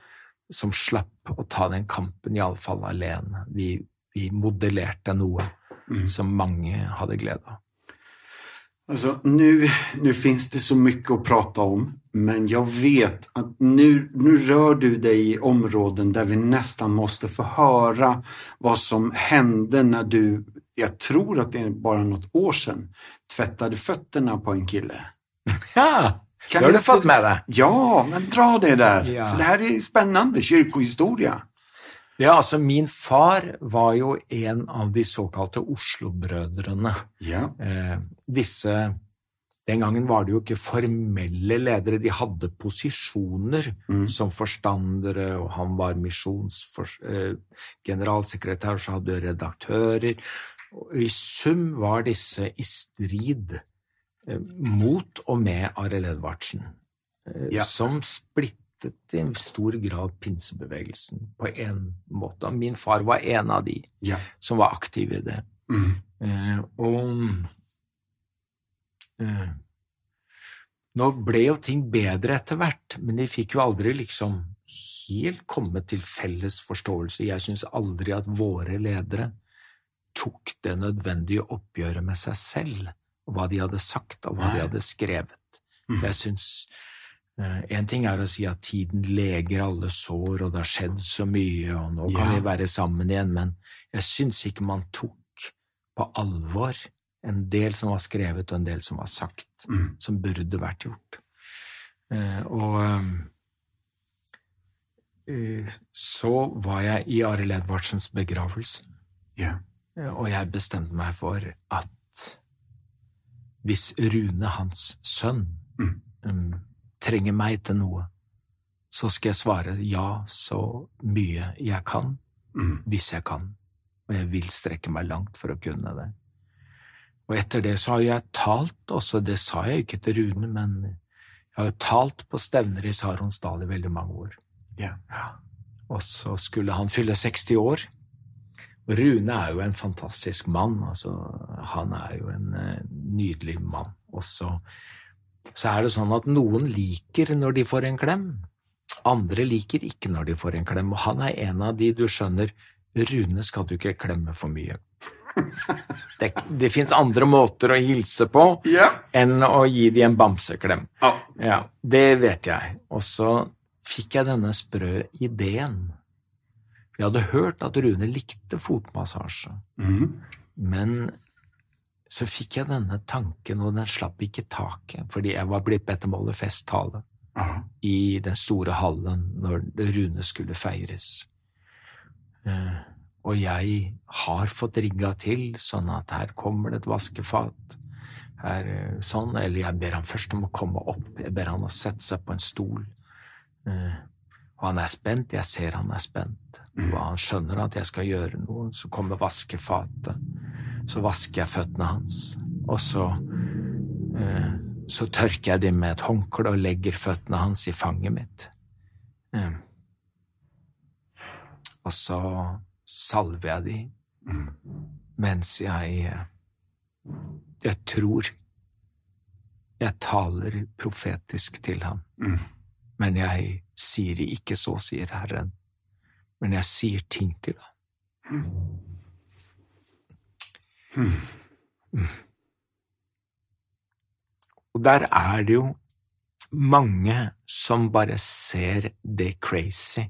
som slapp å ta den kampen, iallfall alene. Vi, vi modellerte noe mm. som mange hadde glede av. Alltså, nu, nu finns det så mycket att prata om, men jag vet att nu, nu rör du dig i områden där vi nästan måste få höra vad som hände när du, jag tror att det är bara något år sedan, tvättade fötterna på en kille. Ja, kan det har du fått med det. Ja, men dra det där. Ja. För det här är spännande kyrkohistoria. Ja, altså min far var jo en av de såkalte Oslo-brødrene. Ja. Eh, disse Den gangen var det jo ikke formelle ledere, de hadde posisjoner mm. som forstandere, og han var misjonsgeneralsekretær, eh, så hadde du redaktører. I sum var disse i strid eh, mot og med Arild Edvardsen, eh, ja. som splittet i stor grad pinsebevegelsen på en måte. Min far var en av de ja. som var aktiv i det. Mm. Eh, og eh, Nå ble jo ting bedre etter hvert, men de fikk jo aldri liksom helt komme til felles forståelse. Jeg syns aldri at våre ledere tok det nødvendige oppgjøret med seg selv, og hva de hadde sagt, og hva de hadde skrevet. Mm. Jeg syns en ting er å si at tiden leger alle sår, og det har skjedd så mye, og nå kan vi være sammen igjen, men jeg syns ikke man tok på alvor en del som var skrevet, og en del som var sagt, Mm. som burde vært gjort. Eh, og eh, så var jeg i Arild Edvardsens begravelse. Ja. Og jeg bestemte meg for at hvis Rune, hans sønn, Mm. um, trenger meg til noe, så skal jeg svare ja så mye jeg kan, Mm. hvis jeg kan, og jeg vil strekke meg langt for å kunne det. Og etter det så har jeg talt også, det sa jeg ikke til Rune, men jeg har jo talt på stevner i Saronsdal i veldig mange år. Yeah. Ja. Og så skulle han fylle 60 år. Rune er jo en fantastisk mann, altså. Han er jo en eh, nydelig mann. Og så, så er det sånn at noen liker når de får en klem. Andre liker ikke når de får en klem, og han er en av de du skjønner Rune skal du ikke klemme for mye. Det, det fins andre måter å hilse på Ja. enn å gi de en bamseklem. Ja. Ja, det vet jeg. Og så fikk jeg denne sprø ideen. Jeg hadde hørt at Rune likte fotmassasje, Mm. men så fikk jeg denne tanken, og den slapp ikke taket, fordi jeg var blitt bedt om å holde festtale mm. i den store hallen når Rune skulle feires. Eh, Og jeg har fått rigga til sånn at her kommer det et vaskefat. Her, eh, sånn, eller jeg ber han først om å komme opp, jeg ber han å sette seg på en stol. Og han er spent, jeg ser han er spent. Og han skjønner at jeg skal gjøre noe, så kommer vaskefatet. Så vasker jeg føttene hans, og så eh, så tørker jeg dem med et håndkle og legger føttene hans i fanget mitt. Eh. Og så salver jeg dem Mm. mens jeg eh, Jeg tror jeg taler profetisk til ham. Mm. Men jeg sier ikke så, sier Herren. Men jeg sier ting til ham. Mm. Og der er det jo mange som bare ser det crazy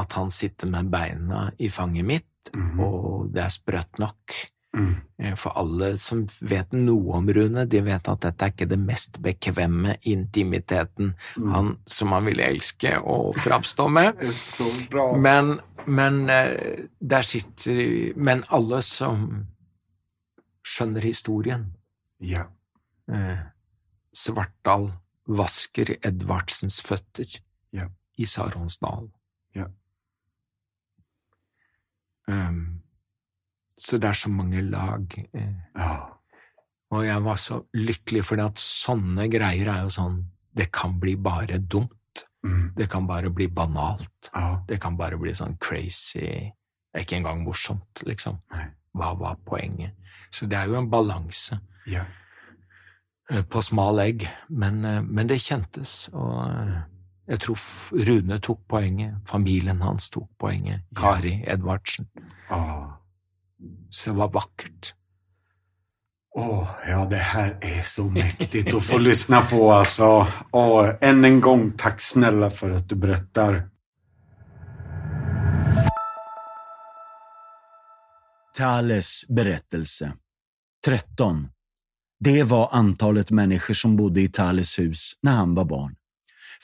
at han sitter med beina i fanget mitt, Mhm. og det er sprøtt nok. Mm. For alle som vet noe om Rune, de vet at dette er ikke det mest bekvemme intimiteten han, som han ville elske å framstå med. Så bra. Men, men eh, der sitter Men alle som skjønner historien Ja. eh, Svartdal vasker Edvardsens føtter Ja. i Saronsdal. Ja. Um, så det er så mange lag. Eh, Ja. og jeg var så lykkelig, for at sånne greier er jo sånn Det kan bli bare dumt. Mm. Det kan bare bli banalt. Ja. Det kan bare bli sånn crazy Det er ikke engang morsomt, liksom. Nei. Hva var poenget? Så det er jo en balanse Ja. eh, på smal egg, men, eh, men det kjentes, og jeg tror Rune tok poenget, familien hans tok poenget, Kari Edvardsen, Ja. Så det var vakkert. Åh, ja, det her er så mäktigt å få lyssna på alltså. Oh, än en gång, tack snälla för att du berättar. Thales berättelse 13. Det var antalet människor som bodde i Thales hus när han var barn.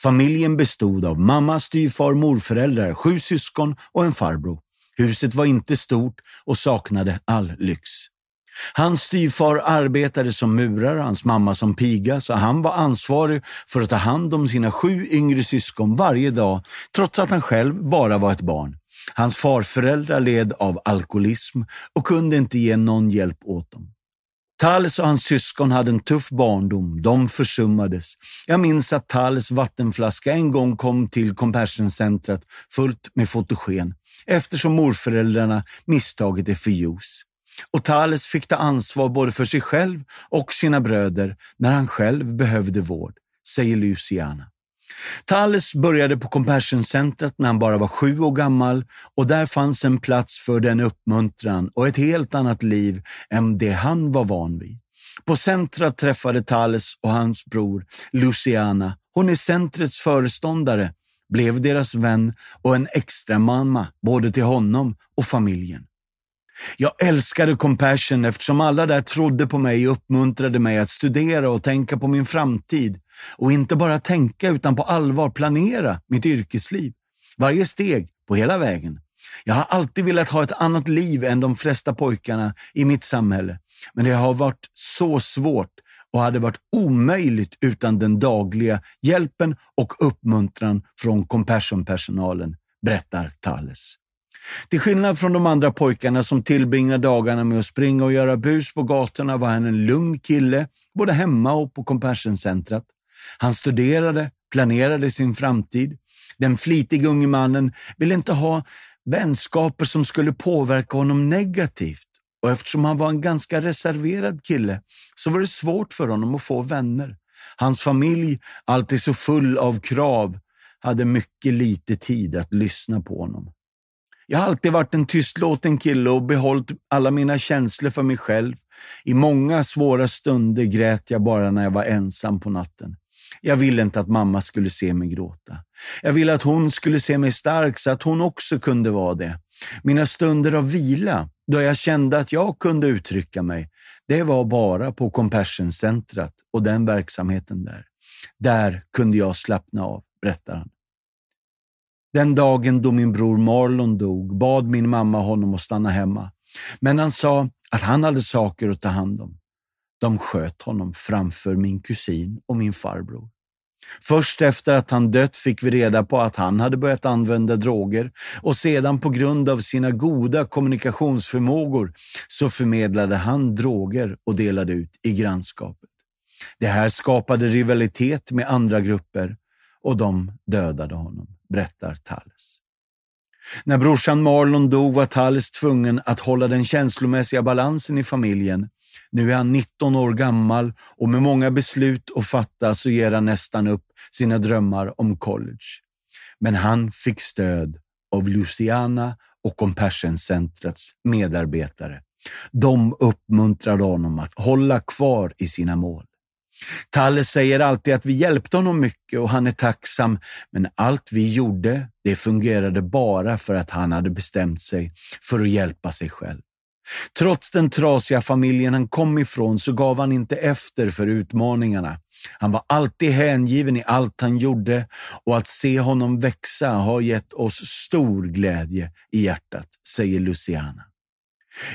Familjen bestod av mamma, styvfar, morföräldrar, sju syskon och en farbror. Huset var inte stort och saknade all lyx. Hans styvfar arbetade som murare, hans mamma som piga, så han var ansvarig för att ta hand om sina sju yngre syskon varje dag, trots att han själv bara var ett barn. Hans farföräldrar led av alkoholism och kunde inte ge någon hjälp åt dem. Tals och hans syskon hade en tuff barndom. De försummades. Jag minns att Tals vattenflaska en gång kom till Compassion-centret fullt med fotogen eftersom morföräldrarna misstaget är ljus. och Thales fick ta ansvar både för sig själv och sina bröder när han själv behövde vård, säger Luciana. Thales började på Compassion-centret när han bara var sju år gammal och där fanns en plats för den uppmuntran och ett helt annat liv än det han var van vid. På centret träffade Thales och hans bror Luciana. Hon är centrets föreståndare, blev deras vän och en extra mamma både till honom och familjen. Jag älskade Compassion eftersom alla där trodde på mig och uppmuntrade mig att studera och tänka på min framtid. Och inte bara tänka utan på allvar planera mitt yrkesliv. Varje steg på hela vägen. Jag har alltid velat ha ett annat liv än de flesta pojkarna i mitt samhälle. Men det har varit så svårt och hade varit omöjligt utan den dagliga hjälpen och uppmuntran från Compassion-personalen, berättar Thales. Till skillnad från de andra pojkarna som tillbringade dagarna med att springa och göra bus på gatorna var han en lugn kille, både hemma och på Compassion-centret. Han studerade, planerade sin framtid. Den flitiga unge mannen ville inte ha vänskaper som skulle påverka honom negativt. Och eftersom han var en ganska reserverad kille så var det svårt för honom att få vänner. Hans familj, alltid så full av krav, hade mycket lite tid att lyssna på honom. Jag har alltid varit en tystlåten kille och behållit alla mina känslor för mig själv. I många svåra stunder grät jag bara när jag var ensam på natten. Jag ville inte att mamma skulle se mig gråta. Jag ville att hon skulle se mig stark så att hon också kunde vara det. Mina stunder av vila, då jag kände att jag kunde uttrycka mig, det var bara på Compassion-centret och den verksamheten där. Där kunde jag slappna av, berättar han. Den dagen då min bror Marlon dog bad min mamma honom att stanna hemma. Men han sa att han hade saker att ta hand om. De sköt honom framför min kusin och min farbror. Först efter att han dött fick vi reda på att han hade börjat använda droger och sedan på grund av sina goda kommunikationsförmågor så förmedlade han droger och delade ut i grannskapet. Det här skapade rivalitet med andra grupper och de dödade honom berättar Thales. När brorsan Marlon dog var Thales tvungen att hålla den känslomässiga balansen i familjen. Nu är han 19 år gammal och med många beslut att fatta så ger han nästan upp sina drömmar om college. Men han fick stöd av Luciana och Compassion-centrets medarbetare. De uppmuntrade honom att hålla kvar i sina mål. Talle säger alltid att vi hjälpte honom mycket och han är tacksam, men allt vi gjorde, det fungerade bara för att han hade bestämt sig för att hjälpa sig själv. Trots den trasiga familjen han kom ifrån så gav han inte efter för utmaningarna. Han var alltid hängiven i allt han gjorde och att se honom växa har gett oss stor glädje i hjärtat, säger Luciana.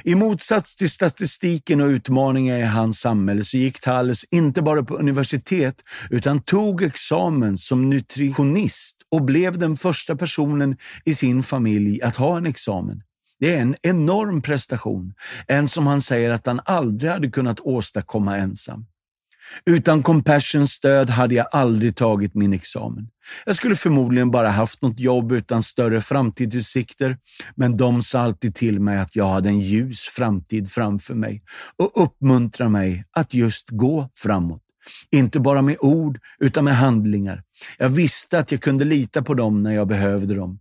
I motsats till statistiken och utmaningar i hans samhälle så gick Thales inte bara på universitet utan tog examen som nutritionist och blev den första personen i sin familj att ha en examen. Det är en enorm prestation, en som han säger att han aldrig hade kunnat åstadkomma ensam. Utan Compassions stöd hade jag aldrig tagit min examen. Jag skulle förmodligen bara haft något jobb utan större framtidsutsikter, men de sa alltid till mig att jag hade en ljus framtid framför mig och uppmuntrade mig att just gå framåt. Inte bara med ord, utan med handlingar. Jag visste att jag kunde lita på dem när jag behövde dem.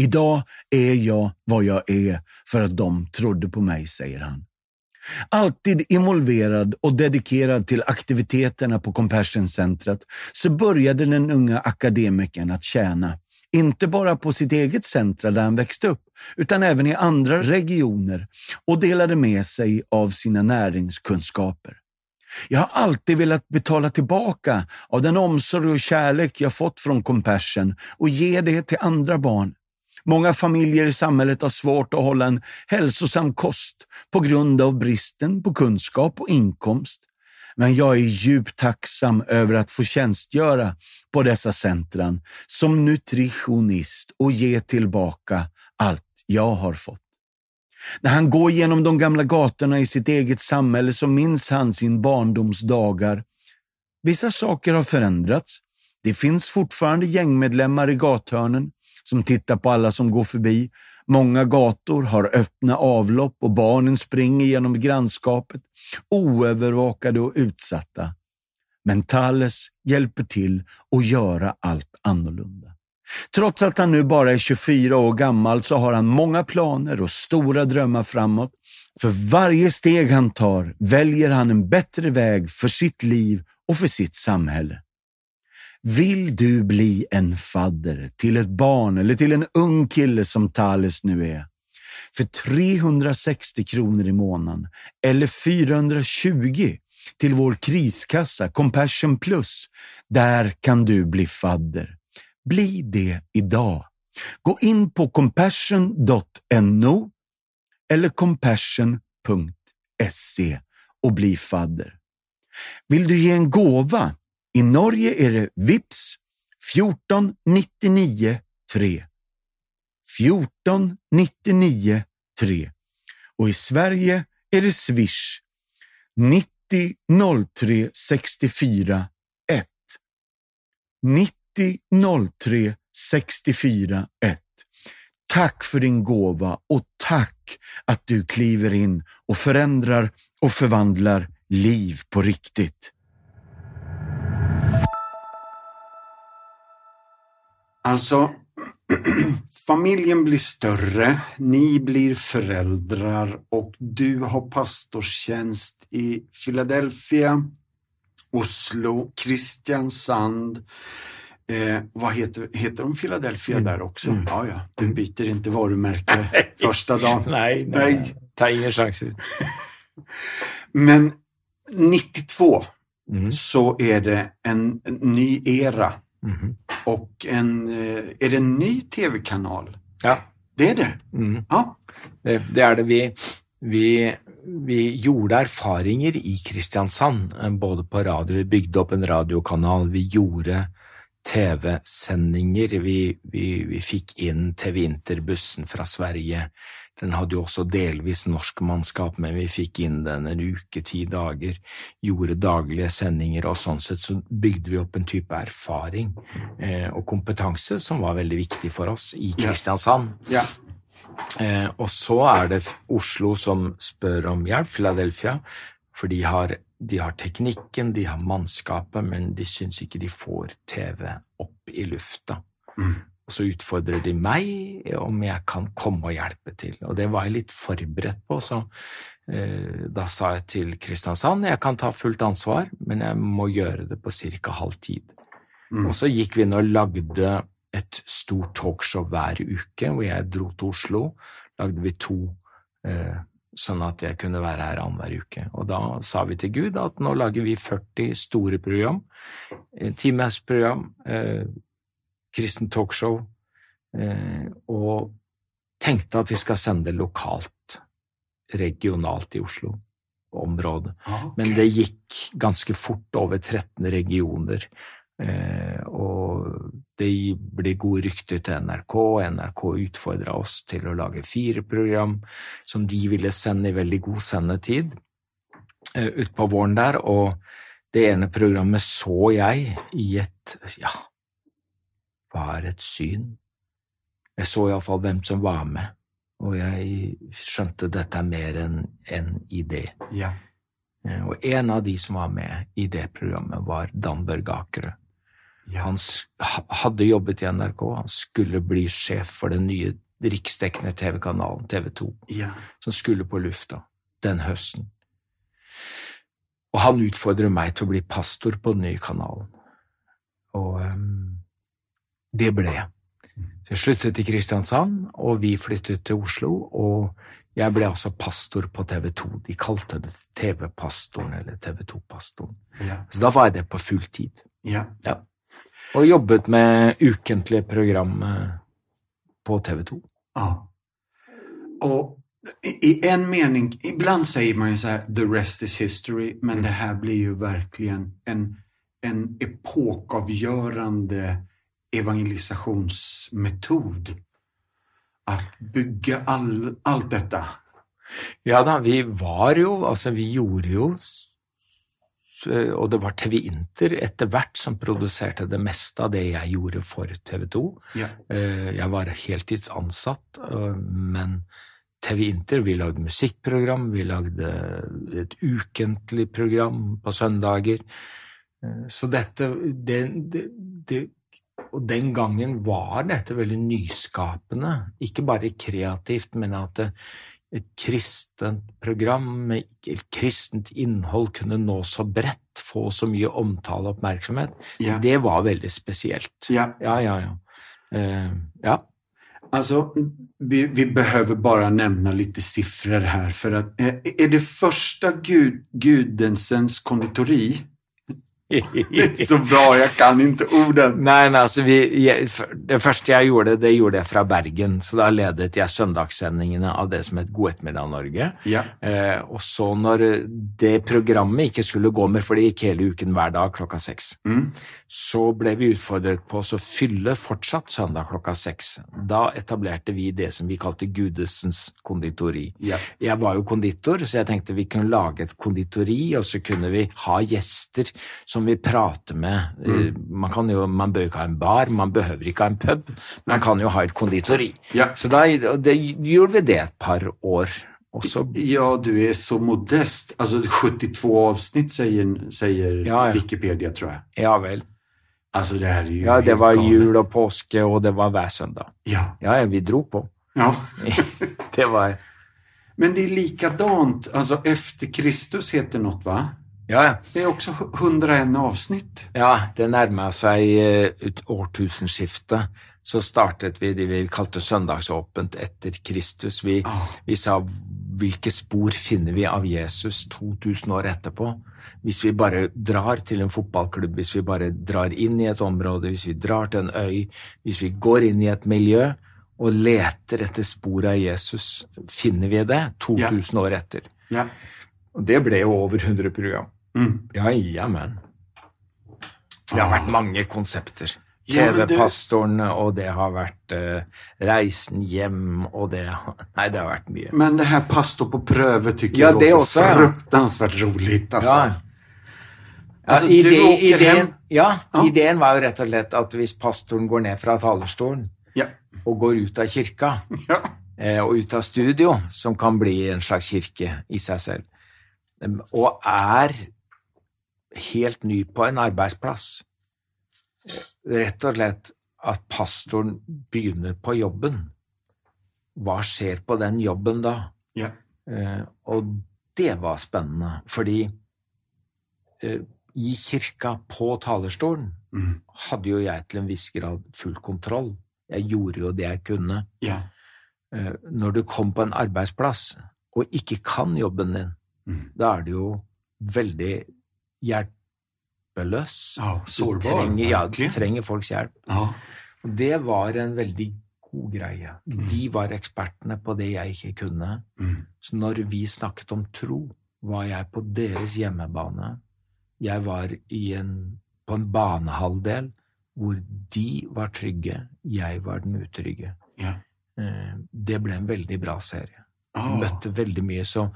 Idag är jag vad jag är för att de trodde på mig, säger han. Alltid involverad och dedikerad till aktiviteterna på Compassion-centret så började den unga akademikern att tjäna, inte bara på sitt eget centra där han växte upp, utan även i andra regioner och delade med sig av sina näringskunskaper. Jag har alltid velat betala tillbaka av den omsorg och kärlek jag fått från Compassion och ge det till andra barn. Många familjer i samhället har svårt att hålla en hälsosam kost på grund av bristen på kunskap och inkomst. Men jag är djupt tacksam över att få tjänstgöra på dessa centran som nutritionist och ge tillbaka allt jag har fått. När han går genom de gamla gatorna i sitt eget samhälle så minns han sin barndomsdagar. Vissa saker har förändrats. Det finns fortfarande gängmedlemmar i gathörnen som tittar på alla som går förbi. Många gator har öppna avlopp och barnen springer genom grannskapet, oövervakade och utsatta. Men Thales hjälper till att göra allt annorlunda. Trots att han nu bara är 24 år gammal så har han många planer och stora drömmar framåt. För varje steg han tar väljer han en bättre väg för sitt liv och för sitt samhälle. Vill du bli en fadder till ett barn eller till en ung kille som Thales nu är? För 360 kronor i månaden eller 420 till vår kriskassa Compassion Plus. Där kan du bli fadder. Bli det idag. Gå in på compassion.no eller compassion.se och bli fadder. Vill du ge en gåva? I Norge är det VIPS 14 99 3. 14 99 3. Och i Sverige är det Swish 90 03 64 1. 90 03 64 1. Tack för din gåva och tack att du kliver in och förändrar och förvandlar liv på riktigt. Alltså, familjen blir större, ni blir föräldrar och du har pastorstjänst i Philadelphia, Oslo, Kristiansand, Eh, vad heter, heter de Philadelphia mm. där också? Mm. Ja, ja. Du mm. byter inte varumärke första dagen. nej, nej, nej. Ta ingen chans. Men 92 mm. så är det en, en ny era. Mm. Och en, eh, är det en ny tv-kanal? Ja. Det är det? Mm. Ja. Det, det, är det. Vi, vi, vi gjorde erfaringer i Kristiansand, eh, både på radio, vi bygde upp en radiokanal, vi gjorde TV-sendinger. Vi, vi, vi, fikk inn TV Interbussen fra Sverige. Den hadde jo også delvis norsk mannskap, men vi fikk inn den en uke, ti dager, gjorde daglige sendinger, og sånn sett så bygde vi opp en type erfaring eh, og kompetanse som var veldig viktig for oss i Kristiansand. Ja. Ja. Eh, og så er det Oslo som spør om hjelp, Philadelphia, for de har de har teknikken, de har mannskapet, men de syns ikke de får TV opp i lufta. Mm. Og så utfordrer de meg om jeg kan komme og hjelpe til, og det var jeg litt forberedt på, så eh, da sa jeg til Kristiansand jeg kan ta fullt ansvar, men jeg må gjøre det på ca. halv tid. Mm. Og så gikk vi inn og lagde et stort talkshow hver uke, hvor jeg dro til Oslo. Lagde vi to eh, sånn at jeg kunne være her annenhver uke. Og da sa vi til Gud at nå lager vi 40 store program, timesprogram, eh, kristen talkshow, eh, og tenkte at vi skal sende lokalt, regionalt i Oslo. Området. Ah, okay. Men det gikk ganske fort over 13 regioner. Eh, og det ble gode rykter til NRK, og NRK utfordra oss til å lage fire program som de ville sende i veldig god sendetid eh, utpå våren der, og det ene programmet så jeg i et ja, hva er et syn? Jeg så iallfall hvem som var med, og jeg skjønte dette er mer enn en idé. Ja. Eh, og en av de som var med i det programmet, var Dan Børge Akerø. Ja. Han hadde jobbet i NRK, han skulle bli sjef for den nye riksdekkende TV-kanalen TV 2, ja. som skulle på lufta den høsten. Og han utfordrer meg til å bli pastor på den nye kanalen. Og um, det ble jeg. Så jeg sluttet i Kristiansand, og vi flyttet til Oslo. Og jeg ble altså pastor på TV 2. De kalte det TV-pastoren eller TV 2-pastoren. Ja. Så da var jeg det på full tid. Ja. ja. Og jobbet med ukentlige program på TV 2. Ja. Og i en mening, ibland sier man jo så her, the rest is history, men mm. det her blir jo virkelig en, en epokavgörande evangelisationsmetod. å bygge all, alt dette? Ja da, vi var jo, altså vi gjorde jo og det var TV Inter etter hvert som produserte det meste av det jeg gjorde for TV 2. Ja. Eh, Jeg var heltidsansatt, eh, men TV Inter, vi lagde musikkprogram, vi lagde et ukentlig program på søndager. Eh, Så dette det, det, det, Og den gangen var dette veldig nyskapende. Ikke bare kreativt, men at det, et kristent program med et kristent innhold kunne nå så bredt, få så mye omtale og oppmerksomhet, Ja. det var veldig spesielt. Ja. Ja, ja, ja. Uh, ja. Altså, vi, vi behøver bare nevne litt siffror her. for at, Er det første Gud, Gudensens konditori? Det är så bra, jeg kan ikke orden. Nei, nei, altså vi, jeg, Det første jeg gjorde, det gjorde jeg fra Bergen. Så da ledet jeg søndagssendingene av det som het God ettermiddag Norge. Ja. Eh, og så når det programmet ikke skulle gå mer, for det gikk hele uken hver dag klokka seks, Mm. Så ble vi utfordret på å fylle fortsatt søndag klokka seks. Da etablerte vi det som vi kalte Gudesens konditori. Ja. Jeg var jo konditor, så jeg tenkte vi kunne lage et konditori, og så kunne vi ha gjester som vi prater med. Mm. Man, kan jo, man bør ikke ha en bar, man behøver ikke ha en pub, man kan jo ha et konditori. Ja. Så da det, gjorde vi det et par år. også. Ja, du er så modest. Altså 72 avsnitt sier, sier Ja, ja. Wikipedia tror jeg. Ja vel. Alltså det här är ju Ja, det var galet. jul og påske, og det var hver søndag. Ja. Ja, vi dro på. ja. Det var Men det är likadant, alltså efter Kristus heter något va? Ja, ja. Det är också 101 avsnitt. Ja, det nærma seg eh, årtusenskiftet. Så startet vi det vi kalte søndagsåpent etter Kristus. Vi, Ah. vi sa hvilke spor finner vi av Jesus 2000 år etterpå? Hvis vi bare drar til en fotballklubb, hvis vi bare drar inn i et område, hvis vi drar til en øy, hvis vi går inn i et miljø og leter etter spor av Jesus, finner vi det 2000 år etter? Ja. Og det ble jo over 100 program. Mm. Ja, jamen. Det har vært mange konsepter. TV-pastorene, og det har vært uh, Reisen hjem, og det Nei, det har vært mye. Men det her pastor på prøve tykker Ja, jeg låter også, ja. fruktansvärt roligt. Alltså. Ja. Du ide, ideen, ja, ideen var jo rett og slett at hvis pastoren går ned fra talerstolen Ja. og går ut av kirka, Ja. eh, og ut av studio, som kan bli en slags kirke i seg selv, og er helt ny på en arbeidsplass. Rett og slett at pastoren begynner på jobben. Hva skjer på den jobben da? Ja. Eh, og det var spennende, fordi eh, i kirka, på talerstolen, Mm. hadde jo jeg til en viss grad full kontroll. Jeg gjorde jo det jeg kunne. Ja. Eh, når du kom på en arbeidsplass og ikke kan jobben din, Mm. da er det jo veldig hjelpeløs. Ja, Du trenger, ja, du trenger folks hjelp. Ja. Og det var en veldig god greie. Mm. De var ekspertene på det jeg ikke kunne. Mm. Så når vi snakket om tro, var jeg på deres hjemmebane. Jeg var i en, på en banehalvdel hvor de var trygge, jeg var den utrygge. Ja. Eh, Det ble en veldig bra serie. Oh. Møtte veldig mye. Så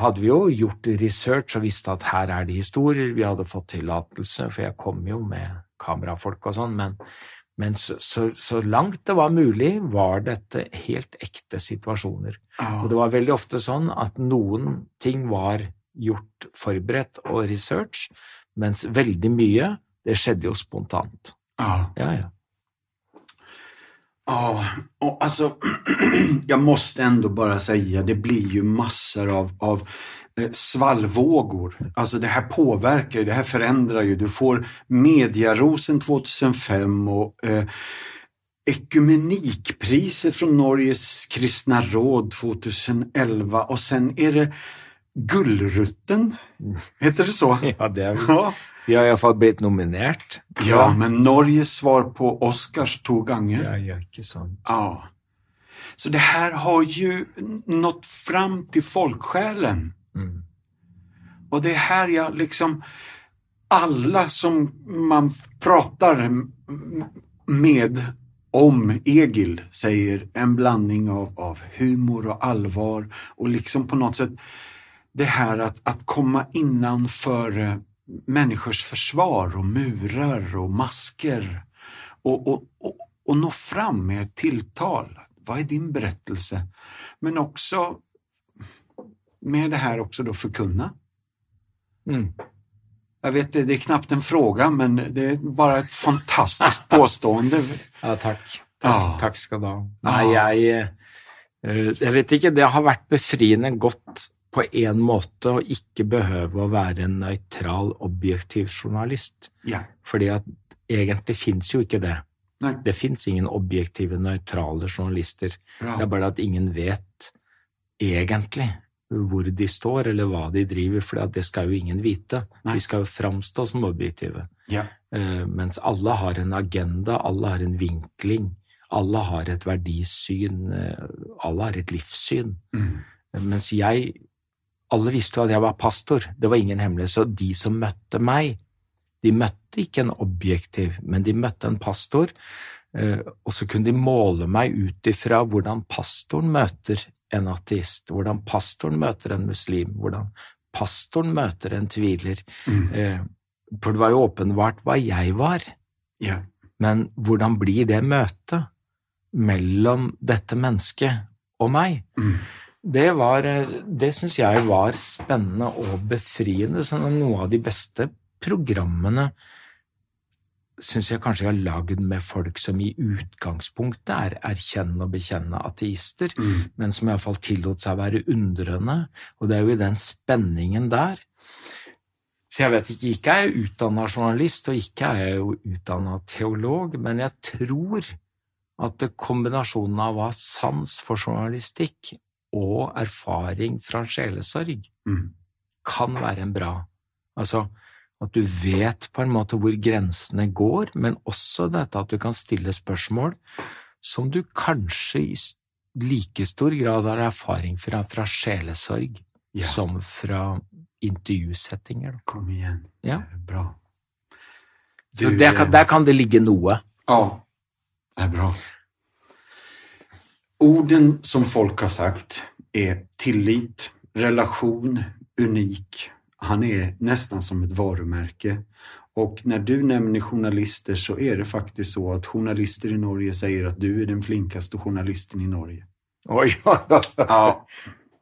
hadde vi jo gjort research og visste at her er det historier. Vi hadde fått tillatelse, for jeg kom jo med kamerafolk og sånn, men, men så, så, så langt det var mulig, var dette helt ekte situasjoner. Og det var veldig ofte sånn at noen ting var gjort forberedt og research, mens veldig mye, det skjedde jo spontant. Ja. Ja, ja. Och alltså, jag måste ändå bara säga, det blir ju massor av, av eh, svallvågor. Alltså det här påverkar ju, det här förändrar ju. Du får Mediarosen 2005 och eh, Ekumenikpriset från Norges kristna råd 2011 och sen är det Gullrutten. Heter det så? ja det er, Ja. Vi har iallfall blitt nominert. ja, men Norges svar på Oscars to ganger. Ja, ja, ikke sant. Ja. Så det her har jo nått fram til folksjelen. Mm. Og det er her jeg liksom, alla som man prater med om Egil sier en blandning av, av humor og allvar og liksom på noe sett det her at, at komme innanför eh, människors försvar och murar och masker och, och, och, och nå fram med ett tilltal. Vad är din berättelse? Men också med det här också då förkunna. Mm. Jag vet, det är knappt en fråga, men det är bara ett fantastiskt påstående. Ja, takk. Takk, Ja. takk skal du ha. Nei, jeg eh, Jeg vet ikke, det har vært befriende godt på en måte å ikke behøve å være en nøytral, objektiv journalist. Ja. Fordi at egentlig fins jo ikke det. Nei, Det fins ingen objektive, nøytrale journalister. bra. Det er bare at ingen vet egentlig hvor de står, eller hva de driver, for det skal jo ingen vite. Nei. De skal jo framstå som objektive. Ja. Uh, mens alle har en agenda, alle har en vinkling, alle har et verdisyn, eh, alle har et livssyn. Mm. Mens jeg Alle visste jo at jeg var pastor, det var ingen hemmelighet, så de som møtte meg, de møtte ikke en objektiv, men de møtte en pastor, eh, og så kunne de måle meg ut ifra hvordan pastoren møter en ateist, hvordan pastoren møter en muslim, hvordan pastoren møter en tviler. Mm. Eh, For det var jo åpenbart hva jeg var, Ja. men hvordan blir det møtet mellom dette mennesket og meg? Mm. Det, var, eh, det syns jeg var spennende og befriende. Sånn noe av de beste programmene syns jeg kanskje jeg har lagd med folk som i utgangspunktet er erkjennende og bekjennende ateister, Mm. men som iallfall tillot seg å være undrende. Og det er jo i den spenningen der. Så jeg vet ikke, ikke er jeg utdanna journalist, og ikke er jeg jo utdanna teolog, men jeg tror at kombinasjonen av å ha sans for journalistikk og erfaring fra sjelesorg Mm. kan være en bra Altså at du vet på en måte hvor grensene går, men også dette at du kan stille spørsmål som du kanskje i like stor grad har erfaring fra fra sjelesorg Ja. som fra intervjusettinger. Kom igjen. Ja. Bra. Så der kan, der kan det ligge noe. Ja, det er bra. Orden som folk har sagt är tillit, relation, unik. Han är nästan som ett varumärke. Och när du nämner journalister så är det faktiskt så att journalister i Norge säger att du är den flinkaste journalisten i Norge. Oi. Ja,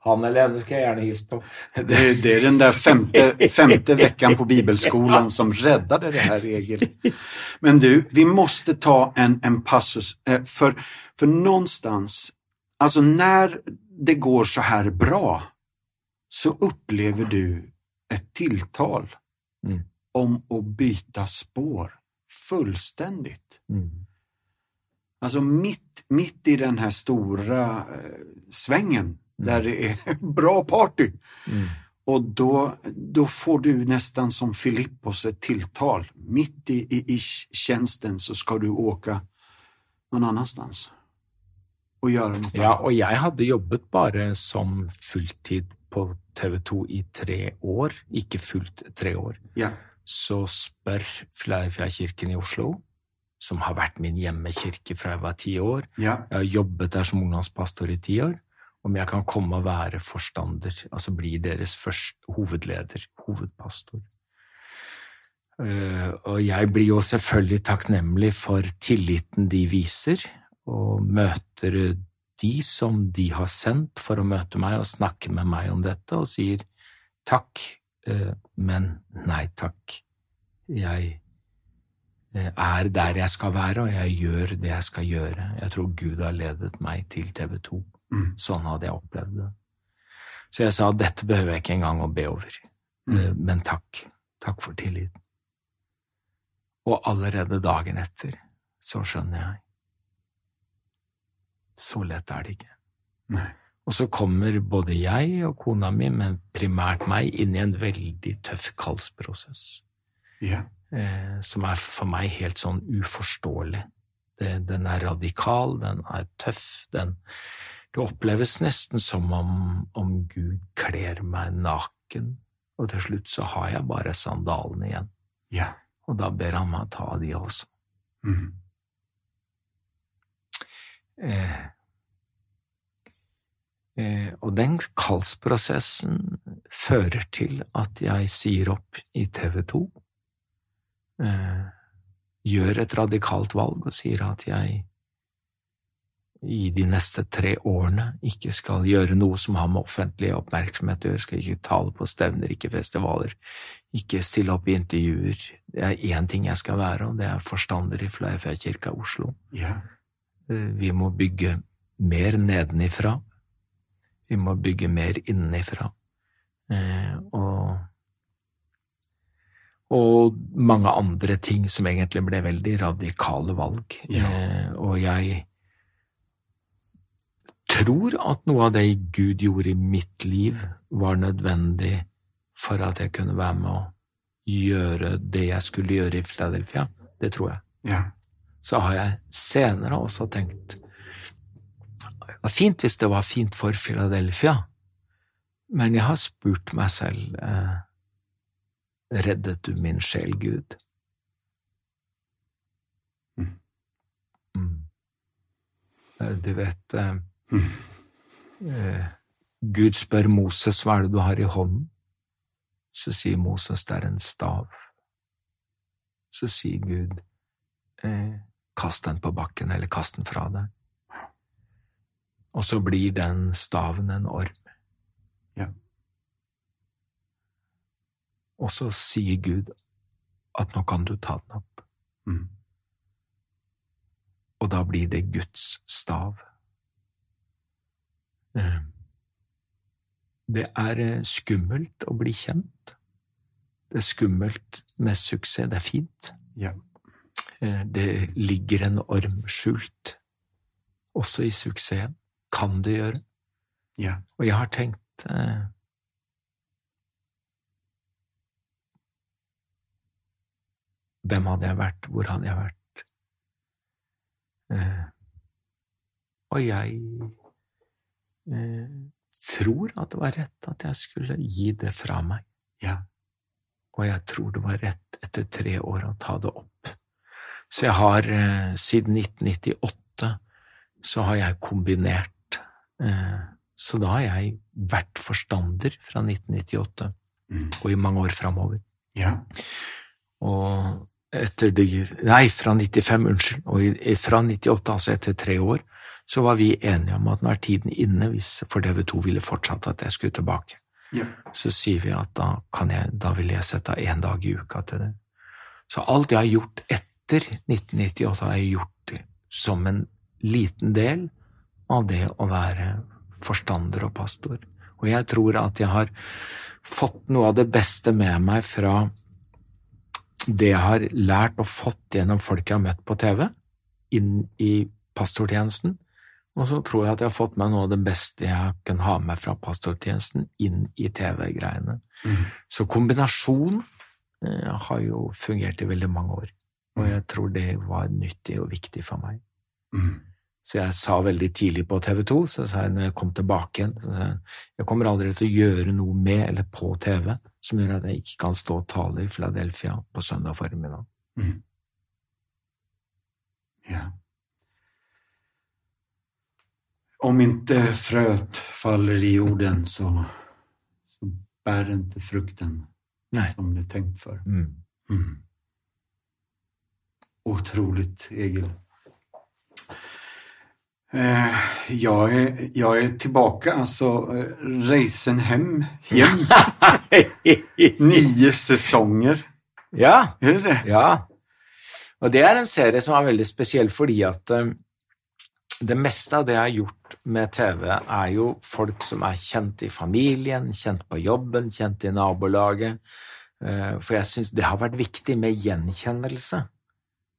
Han eller henne skal jeg gjerne hilse på. det, det er den der femte, femte veckan på bibelskolan som räddade det här Egil. Men du, vi måste ta en, en passus. eh, För, någonstans, alltså när det går så här bra så upplever du ett tilltal Mm. om att byta spår fullständigt. Mm. Alltså mitt, mitt i den här stora eh, svängen där det är bra party. Mm. Och då, då får du nästan som Filippos ett tilltal. Mitt i, i, i tjänsten så ska du åka någon annanstans och gjøre noe. Ja, og jeg hadde jobbet bare som fulltid på TV 2 i tre år, ikke fullt tre år. Ja. Så spør Fleirfjellkirken i Oslo, som har vært min hjemmekirke fra jeg var ti år, Ja. jeg har jobbet der som ungdomspastor i ti år, om jeg kan komme og være forstander, altså bli deres første hovedleder, hovedpastor. Uh, og jeg blir jo selvfølgelig takknemlig for tilliten de viser, og møter de som de har sendt for å møte meg og snakke med meg om dette, og sier takk, eh, men nei takk. Jeg eh, er der jeg skal være, og jeg gjør det jeg skal gjøre. Jeg tror Gud har ledet meg til TV 2. Mm. Sånn hadde jeg opplevd det. Så jeg sa dette behøver jeg ikke engang å be over, mm. men takk. Takk for tilliten. Og allerede dagen etter så skjønner jeg. Så lett er det ikke. Nei. Og så kommer både jeg og kona mi, men primært meg, inn i en veldig tøff kallsprosess, Ja. eh, som er for meg helt sånn uforståelig. Det, den er radikal, den er tøff, den Det oppleves nesten som om, om Gud kler meg naken, og til slutt så har jeg bare sandalene igjen, Ja. og da ber han meg ta av de også. Mm. Eh, Eh, og den kallsprosessen fører til at jeg sier opp i TV 2, eh, gjør et radikalt valg og sier at jeg i de neste tre årene ikke skal gjøre noe som har med offentlig oppmerksomhet å gjøre, skal ikke tale på stevner, ikke festivaler, ikke stille opp i intervjuer. Det er én ting jeg skal være, og det er forstander i Fløyfjellkirka Oslo. Ja. Vi må bygge mer nedenifra. Vi må bygge mer innenifra. Eh, og, og mange andre ting som egentlig ble veldig radikale valg. Ja. Eh, og jeg tror at noe av det Gud gjorde i mitt liv, var nødvendig for at jeg kunne være med å gjøre det jeg skulle gjøre i Philadelphia. Det tror jeg. Ja. Så har jeg senere også tenkt det var fint hvis det var fint for Philadelphia, men jeg har spurt meg selv eh, Reddet du min sjel, Gud? Mm. Mm. Eh, Du vet eh, eh, Gud spør Moses hva er det du har i hånden. Så sier Moses det er en stav. Så sier Gud eh, kast den på bakken, eller kast den fra deg. Og så blir den staven en orm. Ja. Og så sier Gud at nå kan du ta den opp, Mm. og da blir det Guds stav. Eh, Det er eh, skummelt å bli kjent. Det er skummelt med suksess. Det er fint. Ja. Eh, Det ligger en orm skjult, også i suksessen. Kan det gjøre. Ja. Og jeg har tenkt eh, Hvem hadde jeg vært? Hvor hadde jeg vært? Eh, og jeg eh, tror at det var rett at jeg skulle gi det fra meg. Ja. Og jeg tror det var rett etter tre år å ta det opp. Så jeg har eh, siden 1998 så har jeg kombinert. Eh, så da har jeg vært forstander fra 1998 Mm. og i mange år framover. Ja. Og etter de Nei, fra 95, unnskyld. Og i, fra 98, altså etter tre år, så var vi enige om at nå er tiden inne hvis for DV2 ville fortsatt at jeg skulle tilbake. Ja. Så sier vi at da, kan jeg, da vil jeg sette av én dag i uka til det. Så alt jeg har gjort etter 1998, har jeg gjort som en liten del av det å være forstander og pastor. Og jeg tror at jeg har fått noe av det beste med meg fra det jeg har lært og fått gjennom folk jeg har møtt på TV, inn i pastortjenesten. Og så tror jeg at jeg har fått meg noe av det beste jeg kan ha med fra pastortjenesten, inn i TV-greiene. Mm. Så kombinasjon eh, har jo fungert i veldig mange år, og jeg tror det var nyttig og viktig for meg. Mm. Så jeg sa veldig tidlig på TV 2, så sa jeg når jeg kom tilbake igjen, så sa jeg jeg kommer aldri til å gjøre noe med eller på TV som gjør at jeg ikke kan stå og tale i Philadelphia på søndag formiddag. Mm. Ja. Om ikke frøet faller i jorden så, så bærer ikke frukten Nei. som det er tenkt for. Mm. Mm. Otroligt, Egil. Eh, jag, är, jag är tillbaka, alltså eh, reisen hem, hem. Nio säsonger. ja, Är det det? ja. Og det er en serie som er veldig spesiell fordi at eh, det meste av det jeg har gjort med TV, er jo folk som er kjent i familien, kjent på jobben, kjent i nabolaget. Eh, For jeg syns det har vært viktig med gjenkjennelse.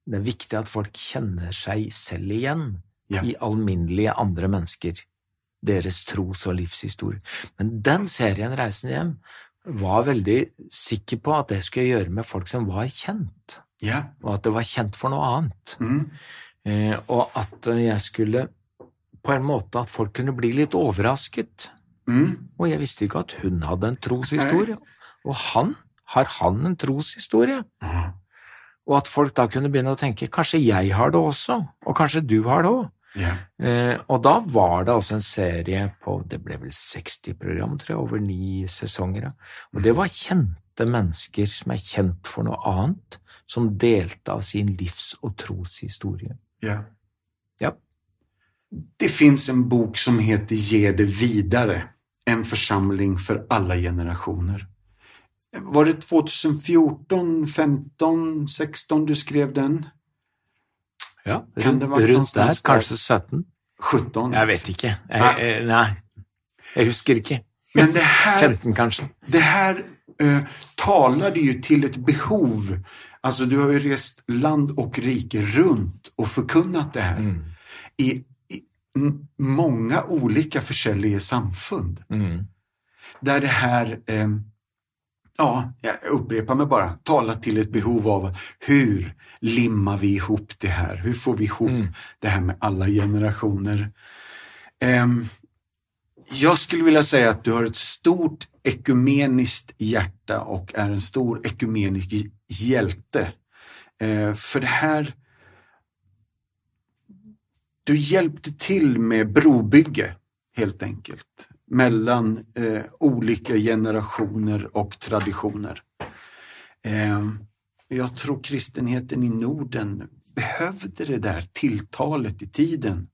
Det er viktig at folk kjenner seg selv igjen Ja. i alminnelige andre mennesker, deres tros- og livshistorie. Men den serien, Reisen hjem, var veldig sikker på at det skulle jeg gjøre med folk som var kjent, Ja. og at det var kjent for noe annet. Mm. Eh, og at jeg skulle på en måte at folk kunne bli litt overrasket. Mm. Og jeg visste ikke at hun hadde en troshistorie. Og han, har han en troshistorie? Ja. Og at folk da kunne begynne å tenke kanskje jeg har det også, og kanskje du har det òg. Yeah. Eh, og da var det altså en serie på det ble vel 60 program, tror jeg, over ni sesonger. ja. Og det var kjente mennesker som er kjent for noe annet, som delte av sin livs- og troshistorie. Yeah. Ja. Det fins en bok som heter 'Gi det videre'. En forsamling for alle generationer. Var det 2014, 15, 16 du skrev den? Ja, rundt, rundt der, kanskje 17? 17? Jeg vet ikke. Jeg, Nei. eh, nei, jeg husker ikke. Men det her, 15, kanskje. det her uh, taler jo til et behov. Altså, du har jo rest land og rike rundt og forkunnet det her. Mm. i, i mange ulike olika samfunn. Mm. Der det her eh, ja, jag upprepar mig bara, tala till ett behov av hur limmar vi ihop det här? Hur får vi ihop Mm. det här med alla generationer? Um, jag skulle vilja säga att du har ett stort ekumeniskt hjärta och är en stor ekumenisk hjälte. Uh, för det här du hjälpte till med brobygge, helt enkelt, mellan eh, olika generationer och traditioner. Eh, jag tror kristenheten i Norden behövde det där tilltalet i tiden.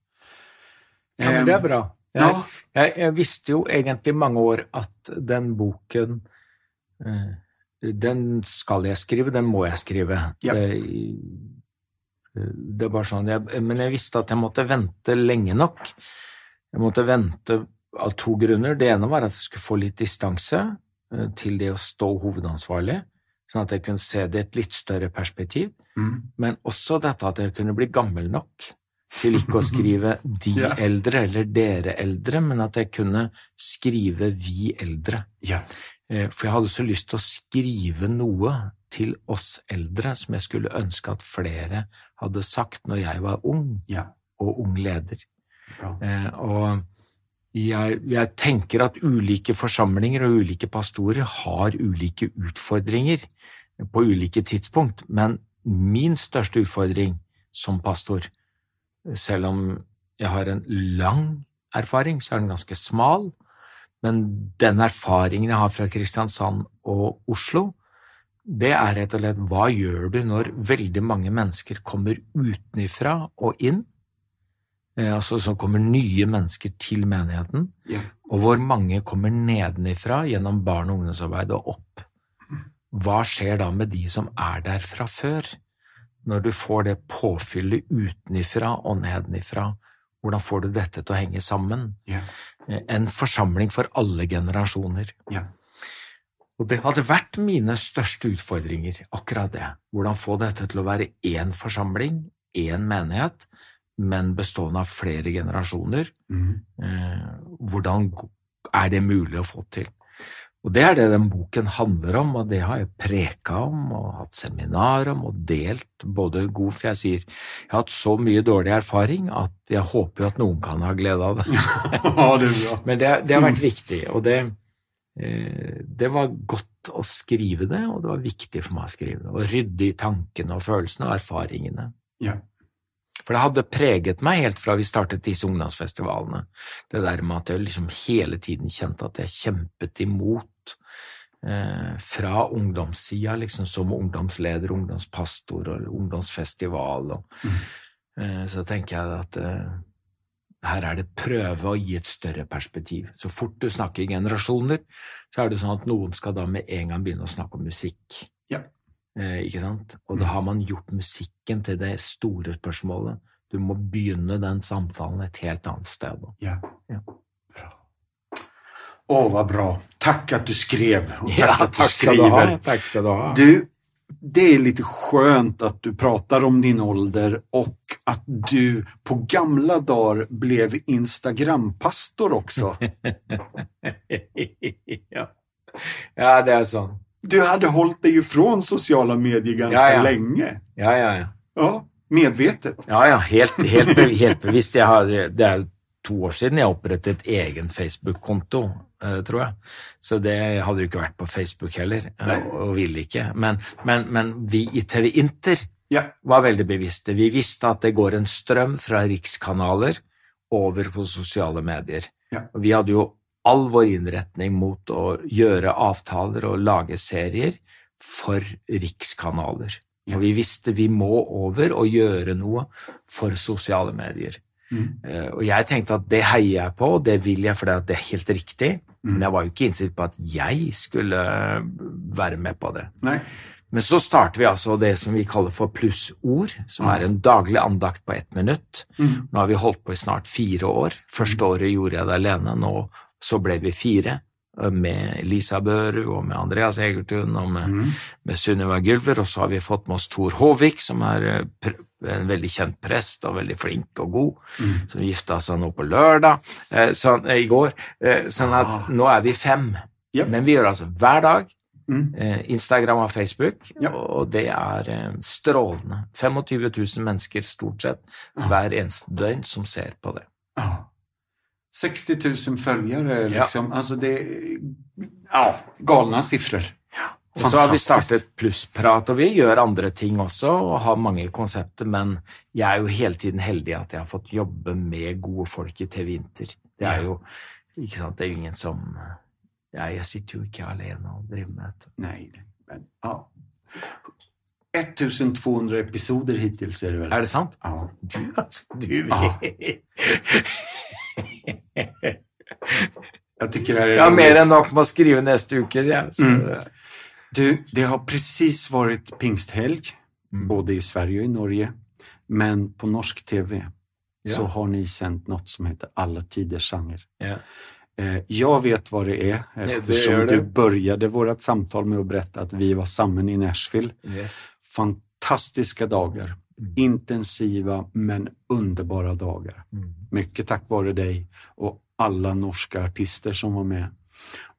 Ja, men det er bra. Jeg, Ja. jeg, jeg visste jo egentlig mange år at den boken eh, Den skal jeg skrive, den må jeg skrive. Ja. Det, det bare sånn, jeg, Men jeg visste at jeg måtte vente lenge nok. Jeg måtte vente av to grunner. Det ene var at jeg skulle få litt distanse eh, til det å stå hovedansvarlig, sånn at jeg kunne se det i et litt større perspektiv. Mm. Men også dette at jeg kunne bli gammel nok til ikke å skrive 'de Ja. eldre' eller 'dere eldre', men at jeg kunne skrive 'vi eldre'. Ja. Eh, For jeg hadde så lyst til å skrive noe til oss eldre som jeg skulle ønske at flere hadde sagt når jeg var ung Ja. og ung leder. Bra. Eh, Og jeg, jeg tenker at ulike forsamlinger og ulike pastorer har ulike utfordringer på ulike tidspunkt, men min største utfordring som pastor, selv om jeg har en lang erfaring, så er den ganske smal, men den erfaringen jeg har fra Kristiansand og Oslo, det er rett og slett hva gjør du når veldig mange mennesker kommer utenifra og inn, altså som kommer nye mennesker til menigheten, Ja. og hvor mange kommer nedenifra gjennom barn- og ungdomsarbeid og opp. Hva skjer da med de som er der fra før, når du får det påfyllet utenifra og nedenifra? Hvordan får du dette til å henge sammen? Ja. Eh, En forsamling for alle generasjoner. Ja. Og det hadde vært mine største utfordringer, akkurat det. Hvordan få dette til å være én forsamling, én menighet, men bestående av flere generasjoner. Mm. Eh, hvordan er det mulig å få til? Og det er det den boken handler om, og det har jeg preka om og hatt seminar om og delt både god For jeg sier jeg har hatt så mye dårlig erfaring at jeg håper jo at noen kan ha glede av det. ja, det. Men det, det har vært viktig, og det, eh, det var godt å skrive det, og det var viktig for meg å skrive det. Og rydde i tankene og følelsene og erfaringene. Ja. For det hadde preget meg helt fra vi startet disse ungdomsfestivalene. Det der med at jeg liksom hele tiden kjente at jeg kjempet imot eh, fra ungdomssida, liksom som ungdomsleder, ungdomspastor og ungdomsfestival. Og, Mm. eh, så tenker jeg at eh, her er det prøve å gi et større perspektiv. Så fort du snakker generasjoner, så er det sånn at noen skal da med en gang begynne å snakke om musikk. Ja. Eh, ikke sant? Og da har man gjort musikken til det store spørsmålet. Du må begynne den samtalen et helt annet sted. Ja. Ja. Bra. Åh, hva bra. Takk at du skrev Og takk Ja, att du takk skal du ha. Takk skal du ha. Du, det er litt skjønt at du prater om din ålder og at du på gamle dager ble Instagram-pastor også. ja. ja, det er sånn. Du hade hållit dig ifrån sociala medier ganska Ja, ja. länge. Ja, ja, ja. Ja, medvetet. Ja, ja, helt, helt, helt bevisst. Har, det er to år siden jeg opprettet egen Facebook-konto, eh, tror jeg. Så det hadde jo ikke vært på Facebook heller, eh, Nei. og ville ikke. Men, men, men vi i TV Inter Ja. var veldig bevisste. Vi visste at det går en strøm fra rikskanaler over på sosiale medier. Ja. Vi hadde jo all vår innretning mot å gjøre avtaler og lage serier for rikskanaler. Og vi visste vi må over og gjøre noe for sosiale medier. Mm. Eh, Og jeg tenkte at det heier jeg på, og det vil jeg fordi det er helt riktig. Mm. Men jeg var jo ikke innstilt på at jeg skulle være med på det. Nei. Men så starter vi altså det som vi kaller for plussord, som er en daglig andakt på ett minutt. Mm. Nå har vi holdt på i snart fire år. Første året gjorde jeg det alene, nå så ble vi fire. eh, Med Lisa Børu og med Andreas Egertun og med, Mm. med Sunniva Gylver. Og så har vi fått med oss Tor Håvik, som er eh, en veldig kjent prest og veldig flink og god, Mm. som gifta seg nå på lørdag, eh, sånn, i går. Eh, sånn at Ah. nå er vi fem. Yep. Men vi gjør altså hver dag Mm. Instagram og Facebook, Ja. og det er strålende. 25 000 mennesker stort sett hver eneste døgn som ser på det. Ja. 60 000 följare Ja. liksom. Alltså det ja, galna Ja. Og så har vi startet Plussprat, og vi gjør andre ting også, og har mange konsepter, men jeg er jo hele tiden heldig at jeg har fått jobbe med gode folk i TV Inter. Det er jo ikke sant, det er jo ingen som ja, Jeg sitter jo ikke alene og driver med dette. Nej, nej, men ja. 1200 episoder hittil, ser det vel? Er det sant? Ja. Du, altså, du Ja. Jag tycker det här är Jeg har mer enn nok med å skrive neste uke. Ja. Så, Mm. Du, det har precis varit pingsthelg, Mm. både i Sverige och i Norge. Men på norsk TV så har ni sänt något som heter Alla tiders sanger. ja. Eh, Jag vet vad det är det eftersom det. du började vårt samtal med att berätta att vi var samman i Nashville. Yes. Fantastiska dagar. Mm. Intensiva men underbara dagar. Mm. Mycket tack vare dig och alla norska artister som var med.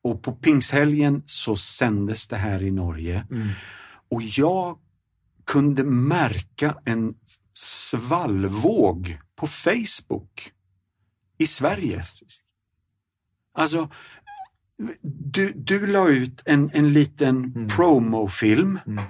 Och på pingsthelgen så sändes det här i Norge Mm. och jag kunde märka en svallvåg på Facebook i Sverige. Alltså, du, du la ut en, en liten Mm. promofilm. Mm.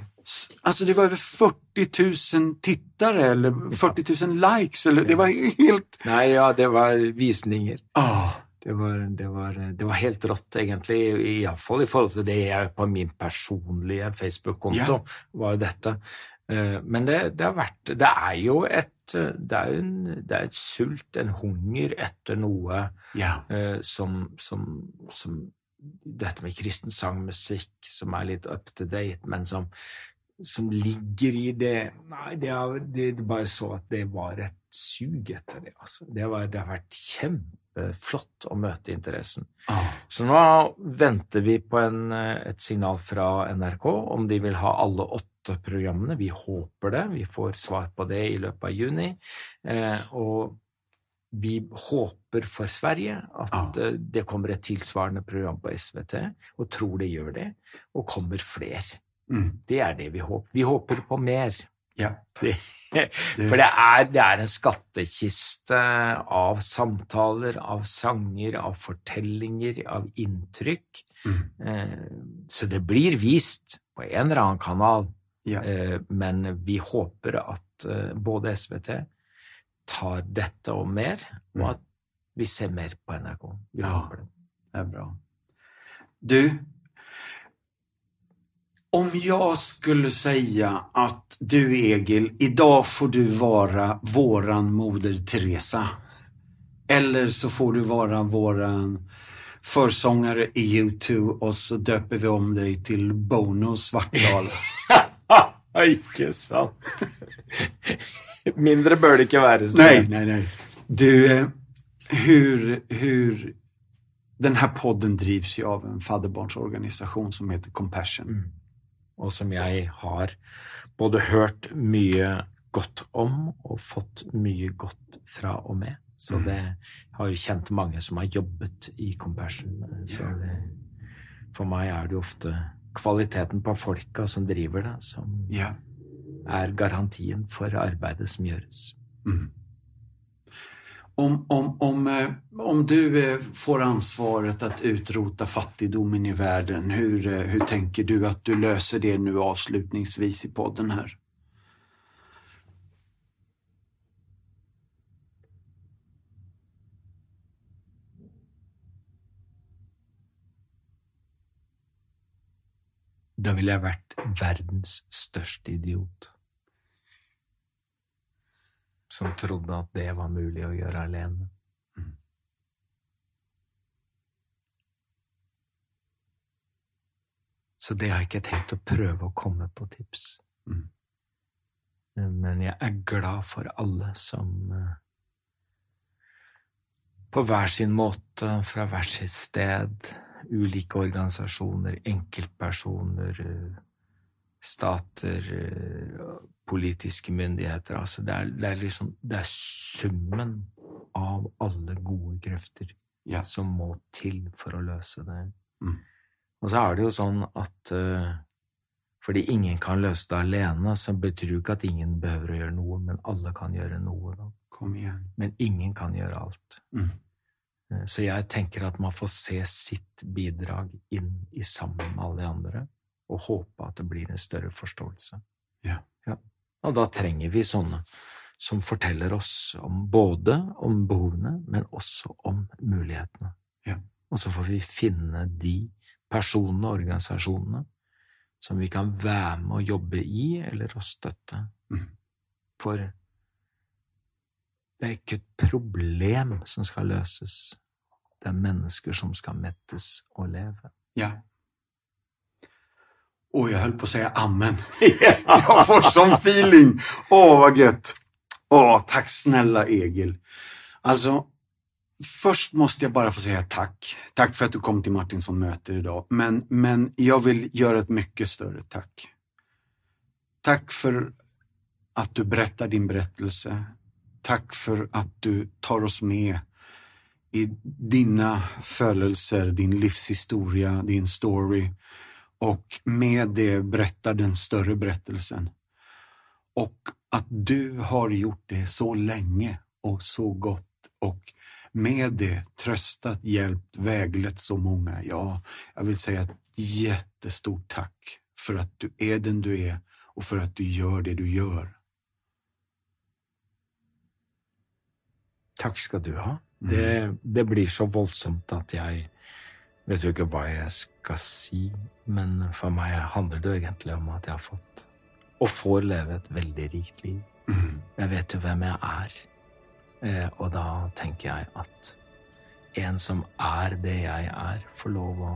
Alltså det var över 40 000 tittare eller 40 000 likes. Eller, det var helt... Nei, ja, det var visninger. Oh. Det var, det var, det var helt rått, egentlig, iallfall i forhold til det jeg på min personlige Facebook-konto yeah. var dette. Eh, Men det, det har vært Det er jo et det er en, det er et sult, en hunger etter noe eh, som, som, som Dette med kristen sangmusikk, som er litt up to date, men som, som ligger i det Nei, det, det, det bare så at det var et sug etter det, altså. Det, var, det har vært kjempeflott å møte interessen. Ah, Så nå venter vi på en, et signal fra NRK om de vil ha alle åtte programmene. Vi håper det. Vi får svar på det i løpet av juni. Eh, og vi håper for Sverige at Ja. eh, det kommer et tilsvarende program på SVT, og tror det gjør det, og kommer flere. Mm, Det er det vi håper. Vi håper på mer. ja. Det, for det er, det er en skattkiste av samtaler, av sanger, av fortellinger, av inntrykk. Mm, Eh, Så det blir vist på en eller annen kanal, ja. eh, men vi håper at eh, både SVT tar dette og mer, Mm. og at vi ser mer på NRK. Vi Ja. håper det. Det er bra. Du, om jag skulle säga att du Egil, idag får du vara våran moder Teresa. Eller så får du vara våran försångare i U2 och så döper vi om dig till Bono Svartdal. Ikke sant? Mindre bør det ikke være. nej, nej, nej. Du, eh, hur, hur... Den här podden drivs ju av en fadderbarnsorganisation som heter Compassion. Mm. Og som jeg har både hørt mye godt om og fått mye godt fra og med. Så Mm. det har jo kjent mange som har jobbet i Compassion. Så det, for meg er det jo ofte kvaliteten på folka som driver det, som Ja. er garantien for arbeidet som gjøres. Mm om, om, om, eh, om, du eh, får ansvaret att utrota fattigdomen i världen, hur, eh, hur tänker du att du löser det nu avslutningsvis i podden här? Da ville jeg vært verdens største idiot. Som trodde at det var mulig å gjøre alene. Mm. Så det har jeg ikke tenkt å prøve å komme på tips. Mm. Men jeg er glad for alle som eh, på hver sin måte, fra hvert sitt sted, ulike organisasjoner, enkeltpersoner, eh, stater, eh, politiske myndigheter Altså, det er, det er liksom Det er summen av alle gode krefter Ja. som må til for å løse det. Mm. Og så er det jo sånn at uh, fordi ingen kan løse det alene, så betyr jo ikke at ingen behøver å gjøre noe, men alle kan gjøre noe, da. Kom igjen. Men ingen kan gjøre alt. Mm. Eh, Så jeg tenker at man får se sitt bidrag inn i sammen med alle de andre, og håpe at det blir en større forståelse. Ja. Og da trenger vi sånne som forteller oss om både om behovene, men også om mulighetene. Ja. Og så får vi finne de personene og organisasjonene som vi kan være med å jobbe i, eller å støtte. Mm. For det er ikke et problem som skal løses, det er mennesker som skal mettes og leve. Ja. Och jag höll på att säga amen. Jag får sån feeling. Åh, vad gött. Åh, tack snälla Egil. Alltså, först måste jag bara få säga tack. Tack för att du kom till Martinsson möter idag. Men, men jag vill göra ett mycket större tack. Tack för att du berättar din berättelse. Tack för att du tar oss med i dina födelser, din livshistoria, din story och med det berättar den större berättelsen. Och att du har gjort det så länge och så gott och med det tröstat, hjälpt, väglett så många. Ja, jag vill säga ett jättestort tack för att du är den du är och för att du gör det du gör. Takk skal du ha. Det, det blir så voldsomt at jeg vet jo ikke hva jeg skal si, men for meg handler det jo egentlig om at jeg har fått, og får leve et veldig rikt liv. Mm. Jeg vet jo hvem jeg er, eh, og da tenker jeg at en som er det jeg er, får lov å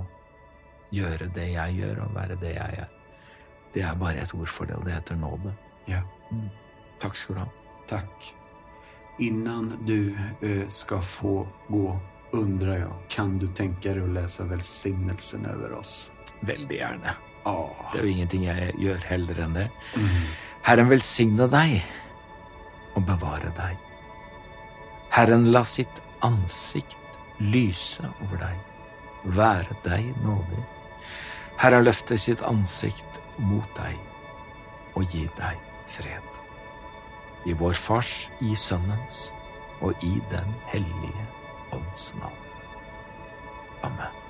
gjøre det jeg gjør, og være det jeg er. Det er bare et ord for det, og det heter nåde. Ja. Takk skal du ha. Takk. Innan du ø, skal få gå undrar jag, kan du tänka dig att läsa välsignelsen över oss? Veldig gjerne. Ja. Det er jo ingenting jeg gjør heller enn det. Mm. Herren velsigne deg og bevare deg. Herren la sitt ansikt lyse over deg, være deg nådig. Herren løfte sitt ansikt mot deg og gi deg fred. I vår Fars, i Sønnens og i Den hellige ånds navn. Amen.